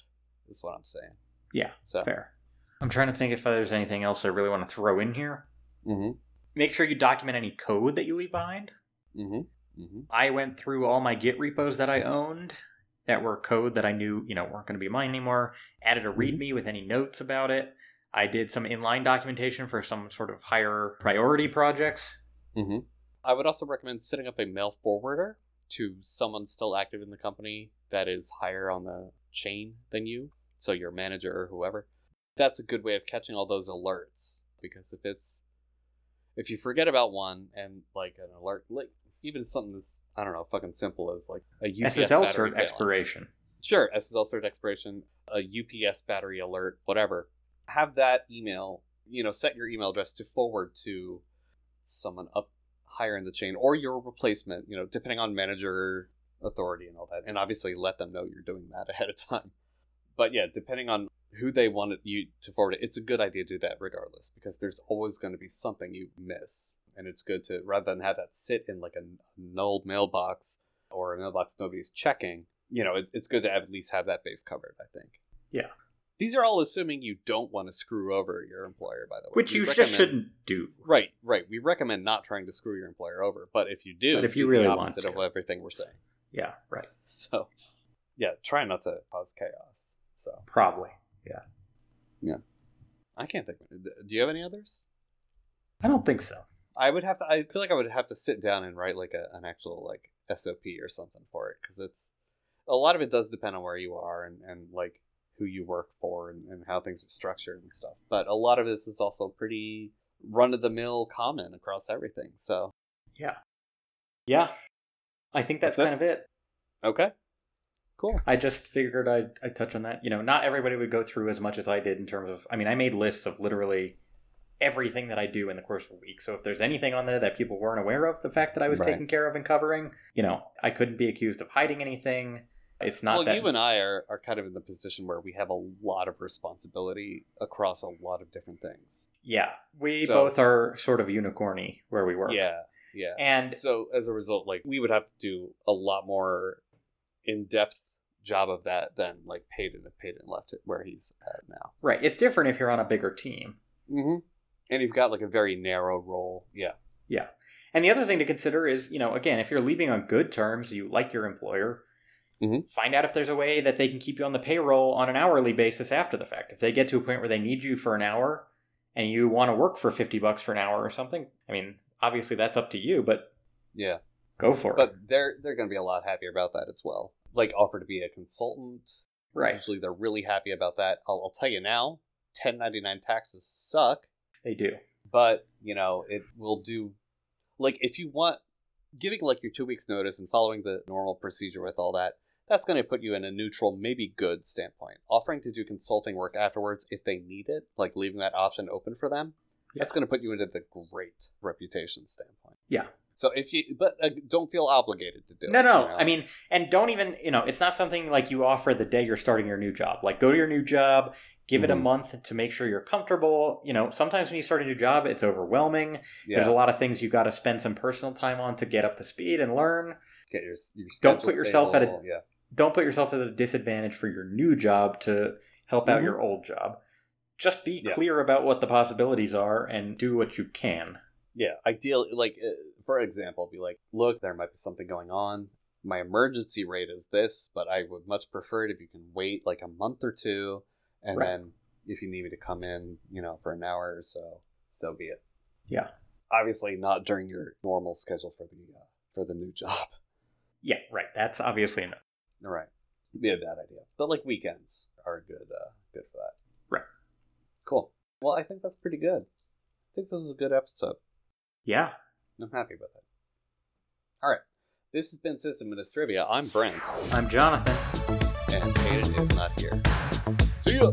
Is what I'm saying. Yeah, So. fair. I'm trying to think if there's anything else I really want to throw in here. Mm-hmm. Make sure you document any code that you leave behind. Mm-hmm. Mm-hmm. I went through all my Git repos that I owned that were code that I knew, you know, weren't going to be mine anymore. Added a README with any notes about it. I did some inline documentation for some sort of higher priority projects. Mm-hmm. I would also recommend setting up a mail forwarder to someone still active in the company that is higher on the chain than you, so your manager or whoever. That's a good way of catching all those alerts because if it's if you forget about one and like an alert, like even something as I don't know, fucking simple as like a UPS SSL cert expiration. Sure, SSL cert expiration, a UPS battery alert, whatever. Have that email, you know, set your email address to forward to someone up higher in the chain or your replacement, you know, depending on manager authority and all that. And obviously let them know you're doing that ahead of time. But yeah, depending on who they wanted you to forward it, it's a good idea to do that regardless because there's always going to be something you miss. And it's good to, rather than have that sit in like a null mailbox or a mailbox nobody's checking, you know, it, it's good to at least have that base covered, I think. Yeah. These are all assuming you don't want to screw over your employer, by the way. Which We you just shouldn't do. Right, right. We recommend not trying to screw your employer over, but if you do, But if you really the want opposite to. of everything we're saying. Yeah, right. So, yeah, try not to cause chaos. So, Probably. I can't think. Do you have any others? I don't think so. I would have to. I feel like I would have to sit down and write like a, an actual like SOP or something for it because it's a lot of it does depend on where you are and and like who you work for and, and how things are structured and stuff. But a lot of this is also pretty run of the mill common across everything. So Yeah. Yeah. I think that's, That's it? kind of it. okay, cool. I just figured I'd, I'd touch on that. You know, not everybody would go through as much as I did in terms of, I mean, I made lists of literally everything that I do in the course of a week. So if there's anything on there that people weren't aware of, the fact that I was Right. taking care of and covering, you know, I couldn't be accused of hiding anything. It's not well, that. you and I are, are kind of in the position where we have a lot of responsibility across a lot of different things. yeah. We So- both are sort of unicorny where we work. Yeah, yeah. And so as a result, like we would have to do a lot more in depth job of that than like Paden if Paden left it where he's at now. right, it's different if you're on a bigger team. Mm-hmm. And you've got like a very narrow role. Yeah. Yeah. And the other thing to consider is, you know, again, if you're leaving on good terms, you like your employer, Mhm. Find out if there's a way that they can keep you on the payroll on an hourly basis after the fact. If they get to a point where they need you for an hour and you want to work for 50 bucks for an hour or something, I mean, obviously that's up to you, but Yeah. go for But it. But they're they're going to be a lot happier about that as well. Like offer to be a consultant. Right. Usually they're really happy about that. I'll, I'll tell you now, 1099 taxes suck, They do. but you know it will do. Like if you want giving like your two weeks notice and following the normal procedure with all that, that's going to put you in a neutral, maybe good standpoint. Offering to do consulting work afterwards if they need it, like leaving that option open for them, that's going to put you into the great reputation standpoint. Yeah. So if you, but uh, don't feel obligated to do No, it. no. you know? I mean, and don't even, you know, it's not something like you offer the day you're starting your new job. Like, go to your new job, give it a Mhm. month to make sure you're comfortable. You know, sometimes when you start a new job, it's overwhelming. yeah, There's a lot of things you got to spend some personal time on to get up to speed and learn. get your, your Don't put yourself at a- yeah. Don't put yourself at a disadvantage for your new job to help out Mhm. your old job. Just be Yeah. clear about what the possibilities are and do what you can. Yeah, ideally, like uh, for example, be like, look, there might be something going on. My emergency rate is this, but I would much prefer it if you can wait like a month or two, and Right. then if you need me to come in, you know, for an hour or so, so be it. Yeah. Obviously, not during your normal schedule for the uh, for the new job. Yeah, right. That's obviously no. All right, be a bad idea. But like weekends are good, uh, good for that. Right. Cool. Well, I think that's pretty good. I think this was a good episode. Yeah. I'm happy with it. All right. This has been Sysadministrivia. I'm Brent, I'm Jathan. and Paden is not here. See ya!